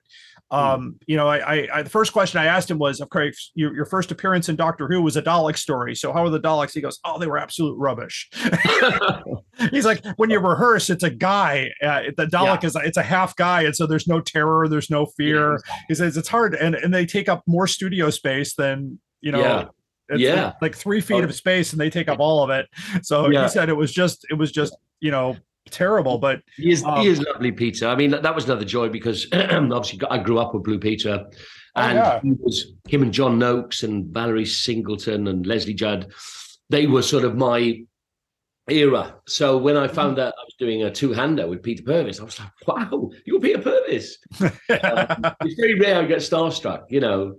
um you know I, I i the first question i asked him was okay your, your first appearance in doctor who was a dalek story so how are the daleks? He goes oh they were absolute rubbish. [LAUGHS] He's like when you rehearse it's a guy uh, the dalek is it's a half guy and so there's no terror there's no fear. he says it's hard and and they take up more studio space than you know Yeah. it's Yeah. like, like three feet of space and they take up all of it. So Yeah. he said it was just it was just you know terrible but He is, um, he is lovely, Peter. I mean, that, that was another joy because [CLEARS THROAT] obviously I grew up with Blue Peter, Oh, and yeah. he was him and John Noakes and Valerie Singleton and Lesley Judd. They were sort of my era. So when I found out I was doing a two-hander with Peter Purves, I was like, "Wow, you're Peter Purves!" [LAUGHS] um, it's very rare I get starstruck, you know.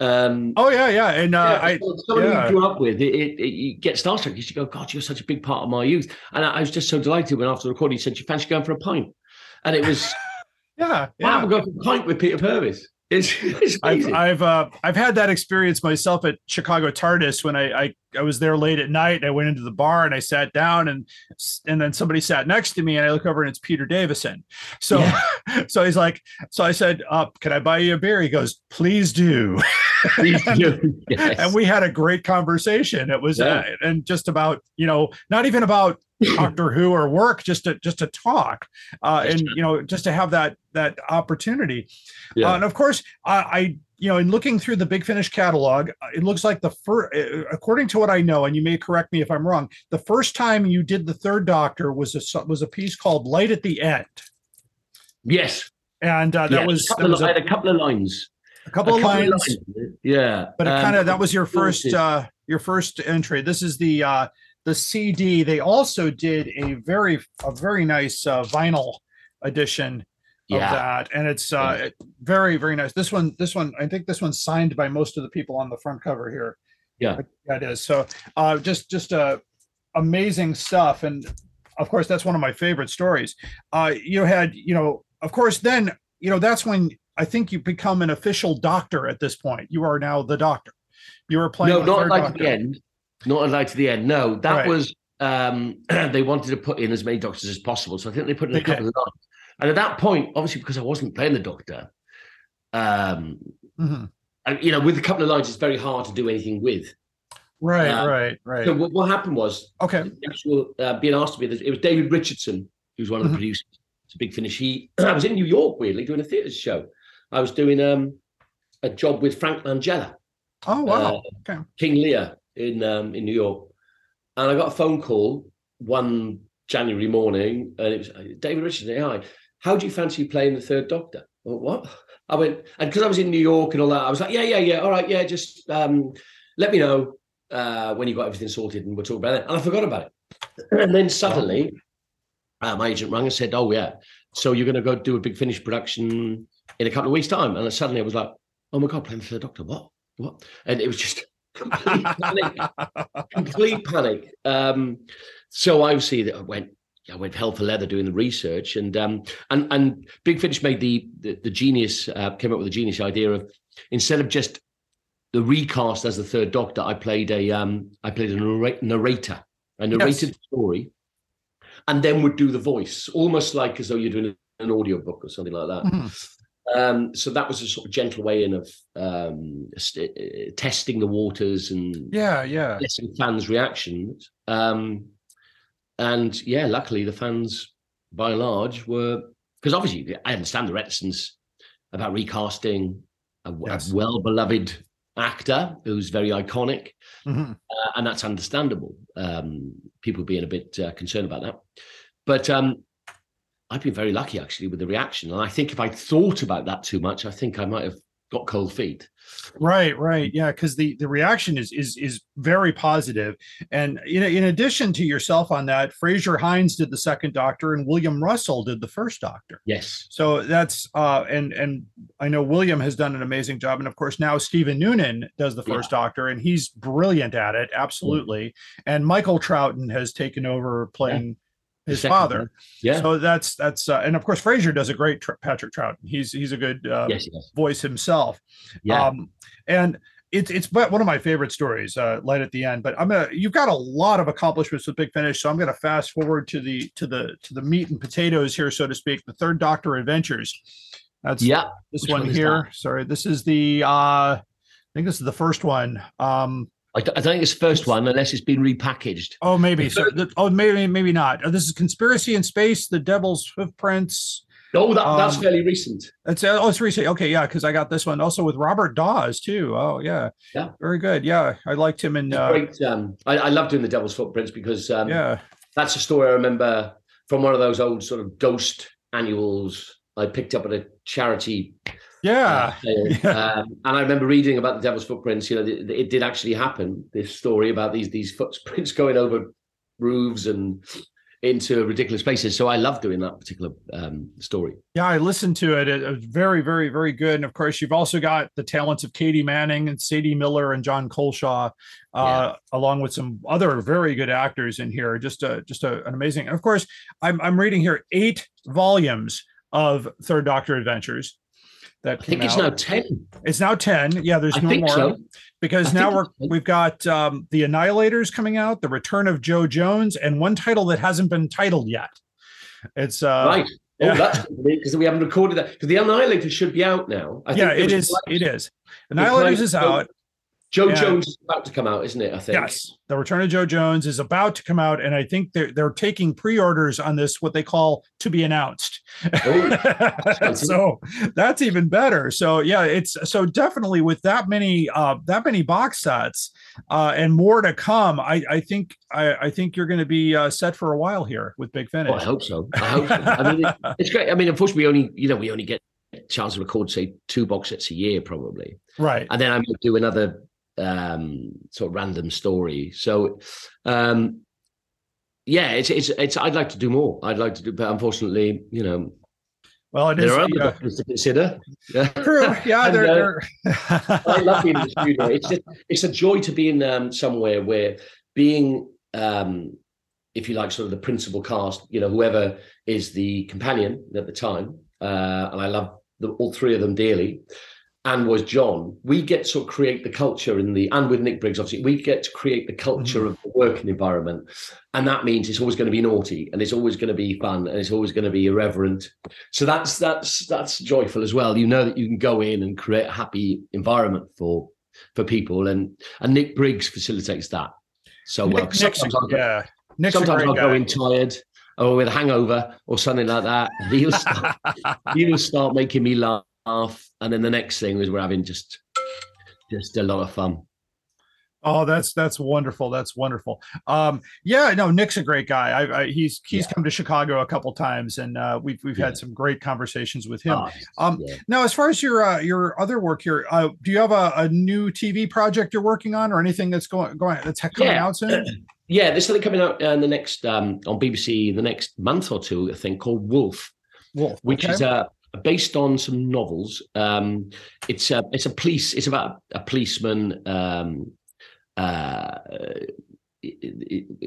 Um, oh yeah yeah and uh yeah, i so somebody yeah. you grew up with, it, it, it, you get starstruck because you go, God, you're such a big part of my youth. And I, I was just so delighted when after the recording you said, you fancy going for a pint? And it was, [LAUGHS] yeah wow, yeah we're going for a pint with Peter Purves. [LAUGHS] It's, it's I've. I've uh, I've had that experience myself at Chicago TARDIS when I, I I was there late at night. And I went into the bar and I sat down and and then somebody sat next to me and I look over and it's Peter Davison. So [LAUGHS] so he's like, so I said, uh, "Can I buy you a beer?" He goes, "Please do." [LAUGHS] Please and, do. Yes. and we had a great conversation. It was Yeah. uh, and just about you know not even about [LAUGHS] Doctor Who or work, just to just to talk uh, and you know just to have that that opportunity. Yeah. Uh, and of course, I, I you know in looking through the Big Finish catalog, uh, it looks like the first, according to what I know, and you may correct me if I'm wrong. The first time you did the Third Doctor was a was a piece called "Light at the End." Yes. And uh, that was, a couple that was of- I a, had a couple of lines. a couple of lines. Yeah. but it um, kind of that was your first uh your first entry this is the uh the cd they also did a very a very nice uh vinyl edition of Yeah. that. And it's uh very very nice. This one this one i think this one's signed by most of the people on the front cover here. Yeah. that is. So uh just just uh amazing stuff. And of course that's one of my favorite stories. Uh you had you know of course then you know that's when i think you become an official doctor at this point. You are now the doctor. You were playing no, not like doctor. the end. Not like to the end. No, that Right. was um [CLEARS THROAT] they wanted to put in as many doctors as possible. So I think they put in a couple of lines. And at that point, obviously, because I wasn't playing the doctor, um, Mhm. and, you know, with a couple of lines, it's very hard to do anything with. right Uh, right right So what, what happened was, okay actual uh, being asked to be, it was David Richardson, who's one of the Mhm. producers. It's a big finish. He, [CLEARS THROAT] I was in New York weirdly doing a theatre show. I was doing um a job with Frank Langella. oh wow Uh, okay King Lear in um, in New York, and I got a phone call one January morning, and it was uh, David Richardson. Hi, how do you fancy playing the Third Doctor? I went, what? I went, and because I was in New York and all that, I was like, yeah, yeah, yeah, all right, yeah, just um, let me know uh, when you got everything sorted, and we'll talk about it. And I forgot about it, [CLEARS THROAT] and then suddenly, uh, my agent rang and said, oh yeah, so you're going to go do a big finish production in a couple of weeks' time, and suddenly I was like, oh my god, playing the Third Doctor, what? What? And it was just complete panic, [LAUGHS] complete panic. Um, so obviously that I went, I went hell for leather doing the research, and um, and and Big Finish made the the, the genius uh, came up with the genius idea of instead of just the recast as the Third Doctor, I played a um, I played a narrator. I narrated the story, and then would do the voice, almost like as though you're doing an audio book or something like that. Mhm. Um, so that was a sort of gentle way in of um, st- uh, testing the waters and yeah yeah getting fans' reactions. Um, and yeah, luckily the fans, by and large, were because obviously I understand the reticence about recasting a, Yes. well beloved actor who's very iconic, Mhm. uh, and that's understandable. Um, people being a bit uh, concerned about that, but um, I've been very lucky actually with the reaction, and I think if I'd thought about that too much, I think I might have got cold feet. Right, right, yeah, because the the reaction is is is very positive. and in in addition to yourself on that, Frazer Hines did the second Doctor, and William Russell did the first Doctor. Yes. So that's uh, and and I know William has done an amazing job, and of course now Stephen Noonan does the first Doctor, and he's brilliant at it, absolutely. And Michael Troughton has taken over playing The his father. Yeah. So that's that's uh, and of course Frazer does a great tr- Patrick Troughton. He's he's a good uh, Yes, voice himself. Yeah. Um, and it's it's but one of my favorite stories, uh, light at the end. But I'm gonna you've got a lot of accomplishments with Big Finish, so I'm gonna fast forward to the to the to the meat and potatoes here, so to speak. The Third Doctor Adventures. That's Yeah. This Which one, one here. Sorry, this is the uh I think this is the first one. Um I, th- I don't think it's the first one unless it's been repackaged. Oh, maybe. So, oh, maybe, maybe not. Uh, This is Conspiracy in Space, The Devil's Footprints. Oh, that, that's Um, fairly recent. It's oh, it's recent. Okay, yeah, because I got this one also with Robert Dawes too. Oh, yeah, Yeah. very good. Yeah, I liked him in. Uh, great. Um, I, I love doing the Devil's Footprints because um, Yeah. that's a story I remember from one of those old sort of ghost annuals I picked up at a charity. Yeah. sale. [LAUGHS] Um, and I remember reading about the Devil's Footprints. You know, th- it did actually happen. This story about these these footprints [LAUGHS] going over roofs and into ridiculous places. So I love doing that particular um, story. Yeah, I listened to it. It was very, very, very good. And of course, you've also got the talents of Katie Manning and Sadie Miller and Jon Culshaw, uh, along with some other very good actors in here. Just a, just a, an amazing. And of course, I'm I'm reading here eight volumes of Third Doctor Adventures. That I came think it's out. now ten. It's now 10. Yeah, there's I no think more. so. Because I now we're we've got um The Annihilators coming out, The Return of Jo Jones, and one title that hasn't been titled yet. It's uh right. Oh, yeah. that's because we haven't recorded that. Because the Annihilator should be out now. I yeah, there it was is. plans- It is. the Annihilators is out. Jo Yeah. Jones is about to come out, isn't it? I think. Yes, The Return of Jo Jones is about to come out, and I think they're they're taking pre-orders on this, what they call to be announced. [LAUGHS] Oh, so that's even better. So yeah, it's so definitely with that many uh that many box sets uh and more to come. I I think I I think you're going to be uh, set for a while here with Big Finish. Oh, I hope so. I hope so. I mean, it- it's great. I mean, unfortunately, we only you know we only get chance to record say two box sets a year probably, Right. and then I'm going to do another um sort of random story. So, um yeah, it's it's it's. I'd like to do more. I'd like to do, but unfortunately, you know, Well, it there is. are other yeah. doctors to consider. [LAUGHS] True. Yeah, And, they're, uh, they're I love being in the studio. It's just, it's a joy to be in um, somewhere where being, um, if you like, sort of the principal cast, you know, whoever is the companion at the time, uh, and I love the, all three of them dearly, and was Jon. We get to create the culture in the, and with Nick Briggs, obviously, we get to create the culture of the working environment, and that means it's always going to be naughty, and it's always going to be fun, and it's always going to be irreverent. So that's that's that's joyful as well. You know that you can go in and create a happy environment for for people, and and Nick Briggs facilitates that so well. Nick- Nick's Sometimes I'll go- yeah. Nick's sometimes I'll go in tired or with a hangover or something like that. He'll start, [LAUGHS] he'll start making me laugh, and then the next thing is we're having just just a lot of fun. Oh, that's that's wonderful. That's wonderful. Um, yeah, no, Nick's a great guy. I, I he's he's come to Chicago a couple times, and uh, we've we've had some great conversations with him. Oh, um, yeah. now, as far as your uh, your other work here, uh, do you have a, a new TV project you're working on, or anything that's going going that's coming Yeah. out soon? [CLEARS THROAT] Yeah, there's something coming out uh, in the next um, on BBC in the next month or two. I think called Wolf. Wolf, which okay. is uh, based on some novels. Um, it's a it's a police. It's about a policeman. Um, uh,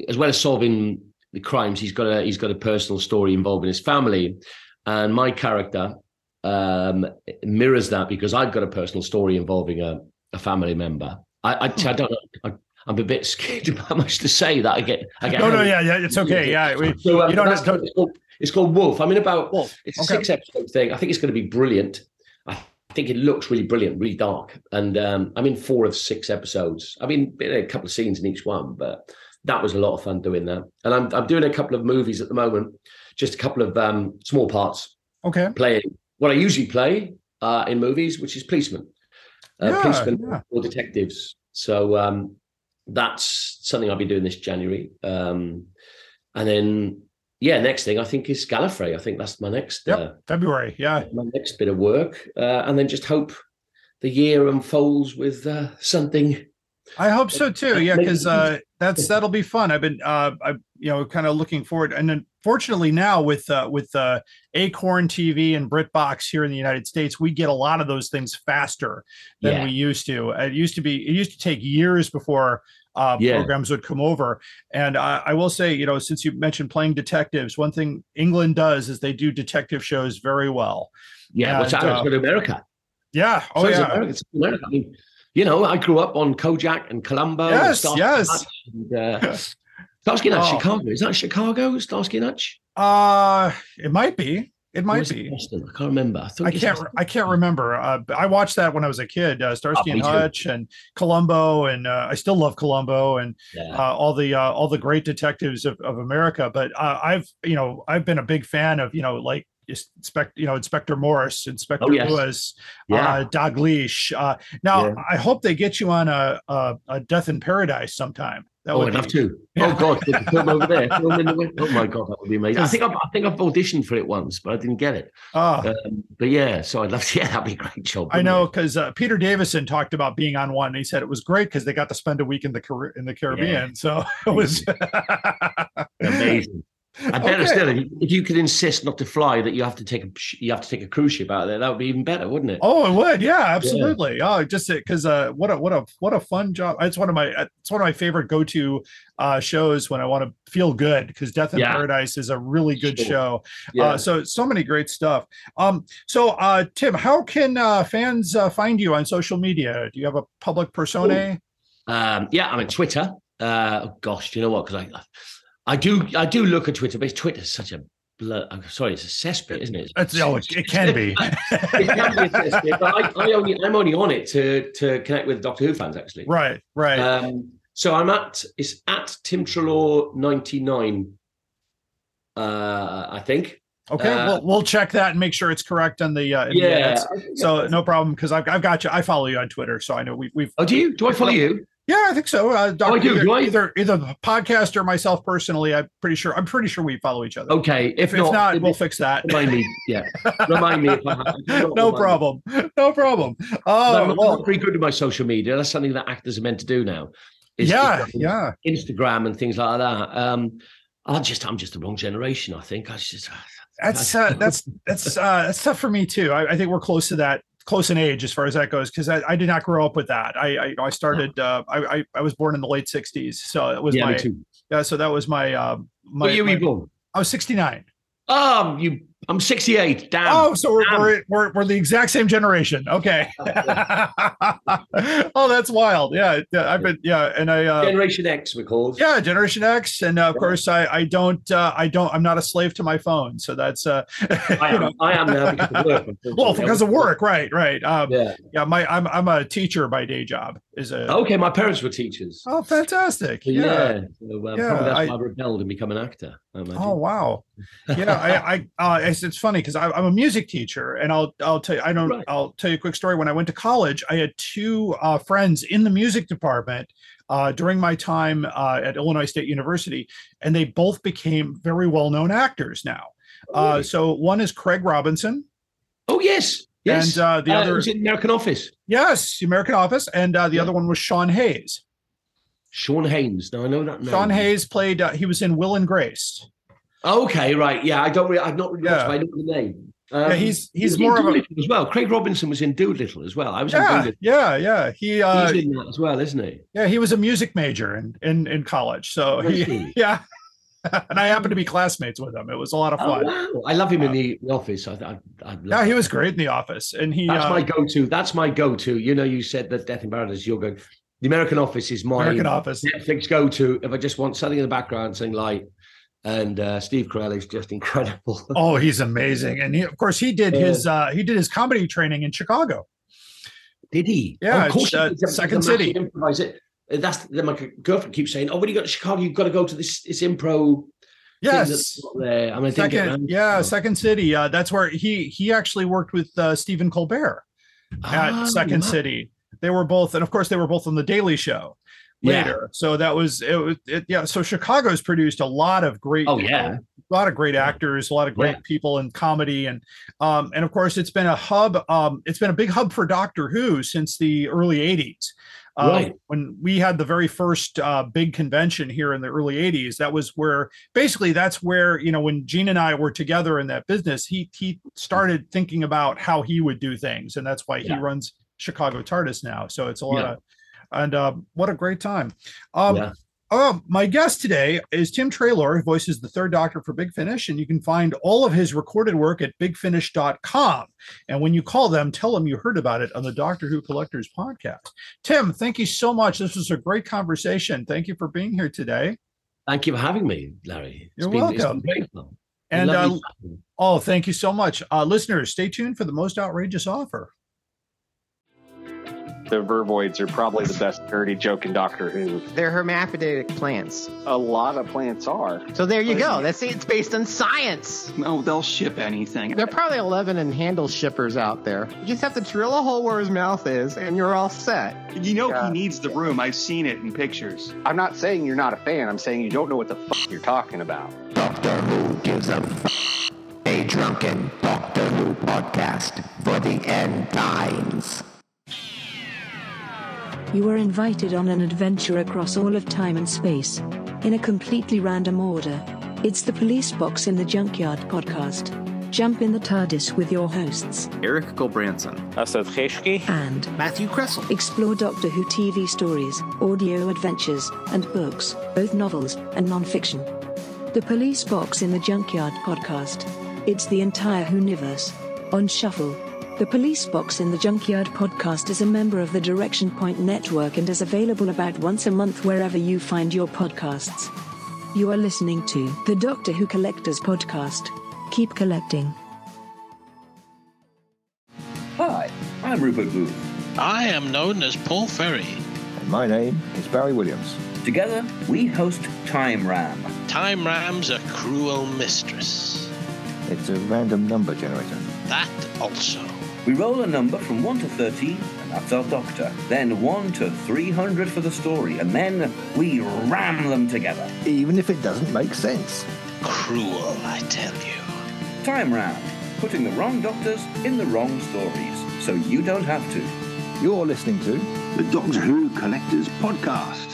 as well as solving the crimes, he's got a he's got a personal story involving his family, and my character um, mirrors that because I've got a personal story involving a, a family member. I, I, I don't know. I, I'm a bit scared [LAUGHS] about how much to say that I get. I get No, no, yeah, yeah, it's okay. Yeah, we, so um, you don't have called, it's called Wolf. I mean, about Wolf. it's a Okay. six episode thing. I think it's going to be brilliant. I think it looks really brilliant, really dark. And um, I'm in four of six episodes. I mean, been a couple of scenes in each one, but that was a lot of fun doing that. And I'm I'm doing a couple of movies at the moment, just a couple of um, small parts Okay. playing what I usually play uh, in movies, which is policemen, uh, Yeah, policemen yeah. or detectives. So um, that's something I'll be doing this January. Um, and then, yeah, next thing I think is Gallifrey. I think that's my next Yep. uh, February. Yeah. my next bit of work, uh, and then just hope the year unfolds with uh, something. I hope so too. Yeah, because uh, that's that'll be fun. I've been, uh, I you know, kind of looking forward, and unfortunately now with uh, with uh, Acorn TV and BritBox here in the United States, we get a lot of those things faster than Yeah. we used to. It used to be, it used to take years before uh, Yeah. programs would come over. And I, I will say, you know, since you mentioned playing detectives, one thing England does is they do detective shows very well. Yeah, what's And, that? uh, Let's go America. Yeah. Oh So yeah. America. It's America. I mean, you know, I grew up on Kojak and Columbo. and Yes, Starsky yes. And, uh, Starsky and [LAUGHS] Oh. Chicago. Is that Chicago? Starsky and Hutch? Uh, it might be. It might be. I can't remember. I, I can't. Boston. I can't remember. Uh, I watched that when I was a kid. Uh, Starsky Oh, and me too. Hutch and Columbo, and uh, I still love Columbo and Yeah. uh, all the uh, all the great detectives of, of America. But uh, I've you know I've been a big fan of you know like Inspect you know Inspector Morse, Inspector Oh, yes. Lewis, Yeah. uh, Dalgliesh. Uh, now Yeah. I hope they get you on a, a, a Death in Paradise sometime. That oh, I'd love to. Yeah. Oh God, film over there. Film in the. Oh my God, that would be amazing. I think I've, I think I've auditioned for it once, but I didn't get it. Ah. Um, but yeah, so I'd love to. [LAUGHS] Yeah, that'd be a great job. I know because uh, Peter Davison talked about being on one. And he said it was great because they got to spend a week in the Car- in the Caribbean. So [LAUGHS] it was Amazing. And better Okay. still, if you could insist not to fly, that you have to take a you have to take a cruise ship out there, that would be even better, wouldn't it? Oh, it would. Yeah, absolutely. Oh, just because uh, what a what a what a fun job. It's one of my it's one of my favorite go to uh, shows when I want to feel good because Death in Yeah. Paradise is a really good Sure. show. Yeah. Uh, so so many great stuff. Um, so uh, Tim, how can uh, fans uh, find you on social media? Do you have a public persona? Um, yeah, I'm on Twitter. Uh, oh gosh, do you know what? Because I, I do, I do look at Twitter, but Twitter's such a blood. I'm sorry, it's a cesspit, isn't it? It's, oh, it, it can be. [LAUGHS] it can be a cesspit, but I, I only, I'm only on it to to connect with Doctor Who fans, actually. right, right. Um, so I'm at it's at Tim Treloar 99. Uh, I think. Okay, Uh, we'll, we'll check that and make sure it's correct on the uh, the Yeah. I think So no problem because I've, I've got you. I follow you on Twitter, so I know we, we've. Oh, do you? Do I follow you? Yeah, I think so. Uh, Dr. I do, Either, do I? either either the podcast or myself personally. I'm pretty sure. I'm pretty sure we follow each other. Okay, If, if not, we'll fix that. Remind me. Yeah, remind me. If [LAUGHS] no problem. No problem. Oh, I'm, well, pretty good with my social media. That's something that actors are meant to do now. is- yeah, yeah. Instagram and things like that. Um, I just, I'm just the wrong generation. I think I just. That's uh, that's that's uh, that's tough for me too. I, I think we're close to that, close in age as far as that goes, because I, I did not grow up with that. I I, I started. Uh, I, I I was born in the late '60s, so it was Yeah, my yeah. So that was my uh, my. What year were you born? I was 69. Um, you. I'm 68. Damn. Oh, so we're, Damn. we're, we're, we're the exact same generation. Okay. [LAUGHS] [LAUGHS] oh, that's wild. Yeah. yeah, I've been, yeah. And I, uh, Generation X, we call. yeah, Generation X. And uh, of course, I, I don't, uh, I don't, I'm not a slave to my phone. So that's, uh, [LAUGHS] I am. I am now because of work. well, because of work. Right. Right. Um, Yeah. yeah. My, I'm, I'm a teacher by day job is a, Okay, my parents were teachers. oh, fantastic. Yeah. Yeah. So, um, Yeah, probably that's I- why I rebelled and become an actor. I. Oh wow, yeah. I, I uh, it's, it's funny because I'm a music teacher, and I'll I'll tell you I don't Right. I'll tell you a quick story. When I went to college, I had two uh, friends in the music department uh, during my time uh, at Illinois State University, and they both became very well known actors now. Uh, so one is Craig Robinson. Oh yes. Yes. And uh, the Uh, other was it American Office. yes, the American Office, and uh, the other one was Sean Hayes. Sean Haynes. No, I know that name. Sean Hayes played. Uh, he was in Will and Grace. Okay, right. Yeah, I don't. Really, I've not really watched. Yeah. but I know the name. Um, Yeah, he's- he he's more of a- as well. Craig Robinson was in Dolittle as well. I was in Yeah, Dolittle. yeah, yeah. He uh, he's in that as well, isn't he? Yeah, he was a music major in in, in college. So he, he? [LAUGHS] yeah. and I happened to be classmates with him. It was a lot of Oh, fun. wow. I love him in the, the office. I, I, I love Yeah, he was great in the office. And he That's uh, my go-to. That's my go-to. You know, you said that Death in Paradise. You're going. The American Office is my American Office. Netflix go-to. If I just want something in the background, something light, and uh, Steve Carell is just [LAUGHS] incredible. Oh, he's amazing. And he, of course he did his uh he did his comedy training in Chicago. Did he? Yeah, of course. uh, he did. Second City. improviser. Uh, That's then my girlfriend keeps saying, "Oh, when you go to Chicago, you've got to go to this this improv." Yes. there. I mean, I didn't get Second, yeah, it. Second City. Uh, that's where he he actually worked with uh, Stephen Colbert at Oh, Second wow. City. They were both, and of course, they were both on the Daily Show Yeah. later. So that was it. Was it, yeah. So Chicago's produced a lot of great. Oh, yeah. a lot of great actors, a lot of great Yeah. people in comedy, and um, and of course, it's been a hub. Um, it's been a big hub for Doctor Who since the early '80s. Uh, Right. When we had the very first uh, big convention here in the early '80s, that was where basically that's where you know when Gene and I were together in that business, he he started thinking about how he would do things, and that's why he runs Chicago TARDIS now. So it's a lot Yeah. of and um, what a great time. Um, Yeah. Oh, my guest today is Tim Treloar, who voices the third Doctor for Big Finish, and you can find all of his recorded work at bigfinish.com. And when you call them, tell them you heard about it on the Doctor Who Collectors podcast. Tim, thank you so much. This was a great conversation. Thank you for being here today. Thank you for having me, Larry. It's You're been- welcome. great. And uh, oh, thank you so much. Uh, listeners, stay tuned for the most outrageous offer. The Vervoids are probably the best dirty joke in Doctor Who. They're hermaphroditic plants. A lot of plants are. So there you go. That's it's based on science. No, they'll ship anything. There are probably 11 and handle shippers out there. You just have to drill a hole where his mouth is, and you're all set. You know he needs the room. I've seen it in pictures. I'm not saying you're not a fan. I'm saying you don't know what the fuck you're talking about. Doctor Who gives a f- a drunken Doctor Who podcast for the end times. You are invited on an adventure across all of time and space, in a completely random order. It's the Police Box in the Junkyard podcast. Jump in the TARDIS with your hosts, Eric Gulbranson, Asad Kheshki, and Matthew Kressel. Explore Doctor Who TV stories, audio adventures, and books, both novels and non-fiction. The Police Box in the Junkyard podcast. It's the entire Whoniverse. On Shuffle. The Police Box in the Junkyard podcast is a member of the Direction Point Network and is available about once a month wherever you find your podcasts. You are listening to the Doctor Who Collectors Podcast. Keep collecting. Hi, I'm Rupert Booth. I am known as Paul Ferry. And my name is Barry Williams. Together, we host Time Ram. Time Ram's a cruel mistress. It's a random number generator. That also. We roll a number from 1 to 13, and that's our doctor. Then 1 to 300 for the story, and then we ram them together. Even if it doesn't make sense. Cruel, I tell you. Time round. putting the wrong doctors in the wrong stories, so you don't have to. You're listening to the Doctor Who Collectors Podcast.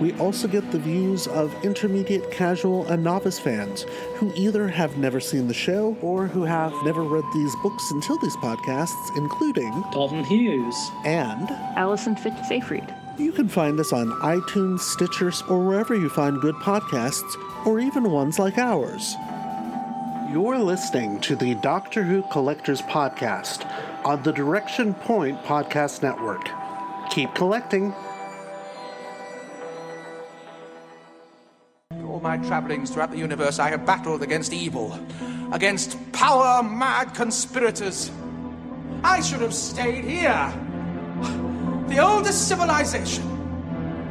We also get the views of intermediate, casual, and novice fans who either have never seen the show or who have never read these books until these podcasts, including Dalton Hughes and Allison Fitz-Seyfried. You can find us on iTunes, Stitcher, or wherever you find good podcasts, or even ones like ours. You're listening to the Doctor Who Collectors Podcast on the Direction Point Podcast Network. Keep collecting. My travellings throughout the universe, I have battled against evil, against power mad conspirators. I should have stayed here. The oldest civilization.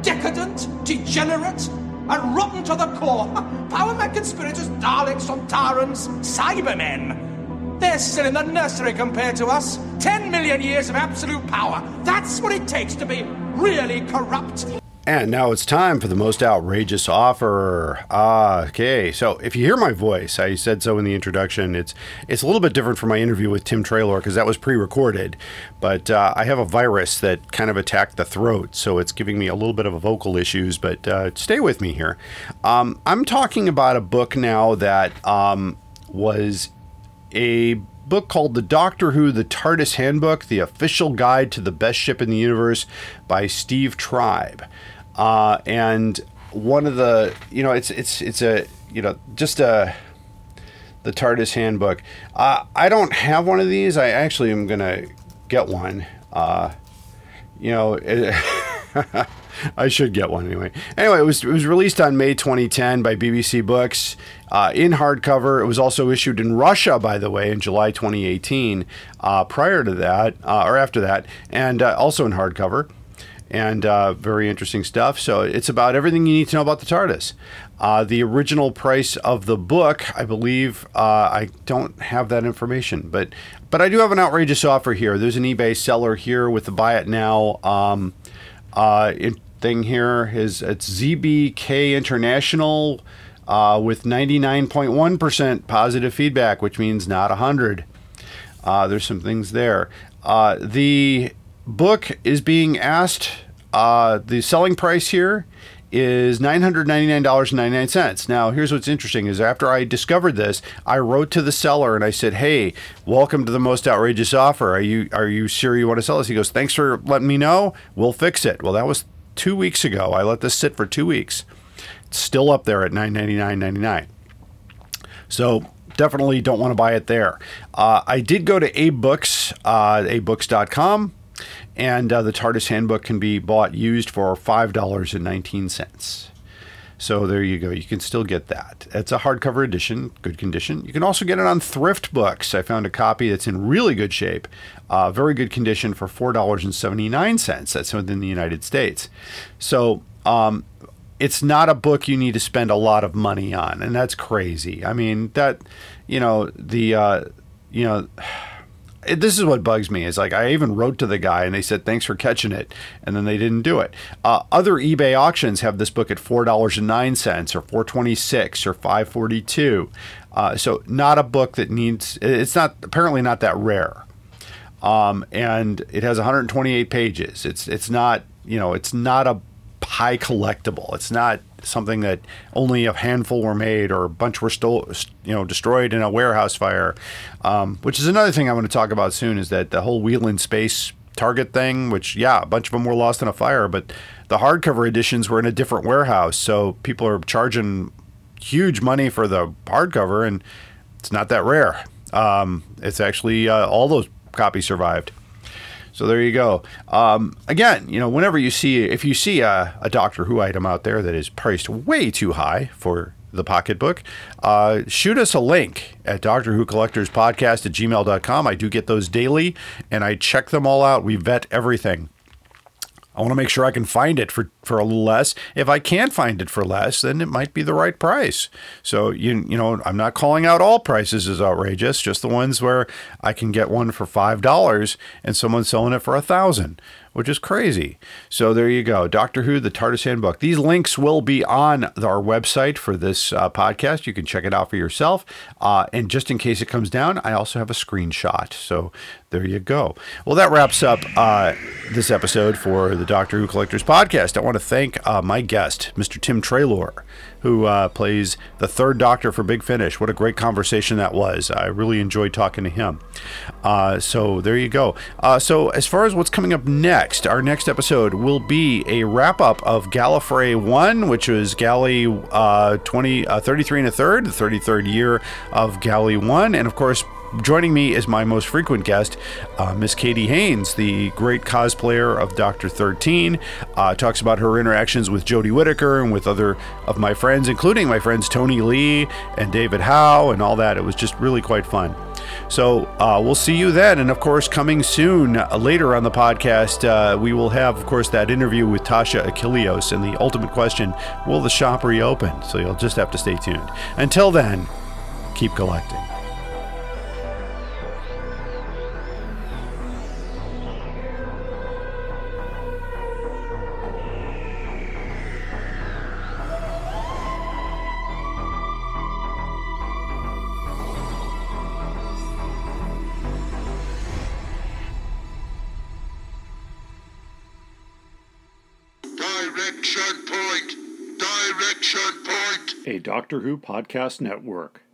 Decadent, degenerate, and rotten to the core. Power mad conspirators, Daleks, Sontarans, Cybermen. They're still in the nursery compared to us. Ten million years of absolute power. That's what it takes to be really corrupt. And now it's time for the most outrageous offer. Ah, okay. So if you hear my voice, I said so in the introduction. It's it's a little bit different from my interview with Tim Treloar because that was pre-recorded. But uh, I have a virus that kind of attacked the throat, so it's giving me a little bit of vocal issues. But uh, stay with me here. Um, I'm talking about a book now that um, was a book called The Doctor Who The TARDIS Handbook, the official guide to the best ship in the universe by Steve Tribe. Uh, and one of the, you know, it's it's it's a, you know, just a the TARDIS handbook. Uh, I don't have one of these. I actually am gonna get one. Uh, you know, it, [LAUGHS] I should get one anyway. Anyway, it was it was released on May 2010 by BBC Books uh, in hardcover. It was also issued in Russia, by the way, in July 2018. Uh, prior to that, uh, or after that, and uh, also in hardcover and uh, very interesting stuff. So it's about everything you need to know about the TARDIS. Uh, the original price of the book, I believe, uh, I don't have that information, but but I do have an outrageous offer here. There's an eBay seller here with the buy it now um, thing here. Is it's ZBK International with 99.1% positive feedback, which means not 100. there's some things there. the book is being asked. Uh, the selling price here is $999.99. Now, here's what's interesting is after I discovered this, I wrote to the seller and I said, "Hey, welcome to the most outrageous offer. Are you are you sure you want to sell this?" He goes, "Thanks for letting me know. We'll fix it." Well, that was 2 weeks ago. I let this sit for 2 weeks. It's still up there at $999.99. So, definitely don't want to buy it there. Uh, I did go to AbeBooks, uh, abebooks.com and uh, the TARDIS handbook can be bought used for $5.19. So there you go. You can still get that. It's a hardcover edition, good condition. You can also get it on Thrift Books. I found a copy that's in really good shape, uh, very good condition for $4.79. That's within the United States. So um, it's not a book you need to spend a lot of money on, and that's crazy. I mean, that, you know, the, uh, you know, this is what bugs me is like I even wrote to the guy and they said thanks for catching it, and then they didn't do it. Uh, other eBay auctions have this book at four dollars and nine cents or four twenty six or five forty two. Uh, so not a book that needs. It's not apparently not that rare um, and it has 128 pages. It's it's not you know it's not a high collectible. It's not something that only a handful were made or a bunch were stole, you know destroyed in a warehouse fire. Um, which is another thing I want to talk about soon is that the whole wheel in space Target thing, which yeah, a bunch of them were lost in a fire, but the hardcover editions were in a different warehouse, so people are charging huge money for the hardcover, and it's not that rare. Um, it's actually uh, all those copies survived. So there you go. Um, again, you know, whenever you see, if you see a, a Doctor Who item out there that is priced way too high for the pocketbook, uh, shoot us a link at Doctor Who Collectors Podcast at gmail.com. I do get those daily and I check them all out. We vet everything. I want to make sure I can find it for, for a little less. If I can't find it for less, then it might be the right price. So you you know, I'm not calling out all prices as outrageous, just the ones where I can get one for five dollars and someone's selling it for a thousand, which is crazy. So there you go, Doctor Who, the TARDIS Handbook. These links will be on our website for this uh, podcast. You can check it out for yourself. Uh, and just in case it comes down, I also have a screenshot. So there you go. Well, that wraps up uh, this episode for the Doctor Who Collectors Podcast. I want to thank uh, my guest, Mr. Tim Treloar, who uh, plays the third Doctor for Big Finish. What a great conversation that was. I really enjoyed talking to him. Uh, so there you go. Uh, so as far as what's coming up next, our next episode will be a wrap up of Gallifrey 1, which was Gally uh, 20, uh, 33 and a third, the 33rd year of Gally 1. And of course, Joining me is my most frequent guest, uh, Miss Katie Haynes, the great cosplayer of Doctor 13. Uh, talks about her interactions with Jodie Whittaker and with other of my friends, including my friends Tony Lee and David Howe and all that. It was just really quite fun. So uh, we'll see you then. And of course, coming soon uh, later on the podcast, uh, we will have, of course, that interview with Tasha Achilleos and the ultimate question will the shop reopen? So you'll just have to stay tuned. Until then, keep collecting. A Doctor Who podcast network.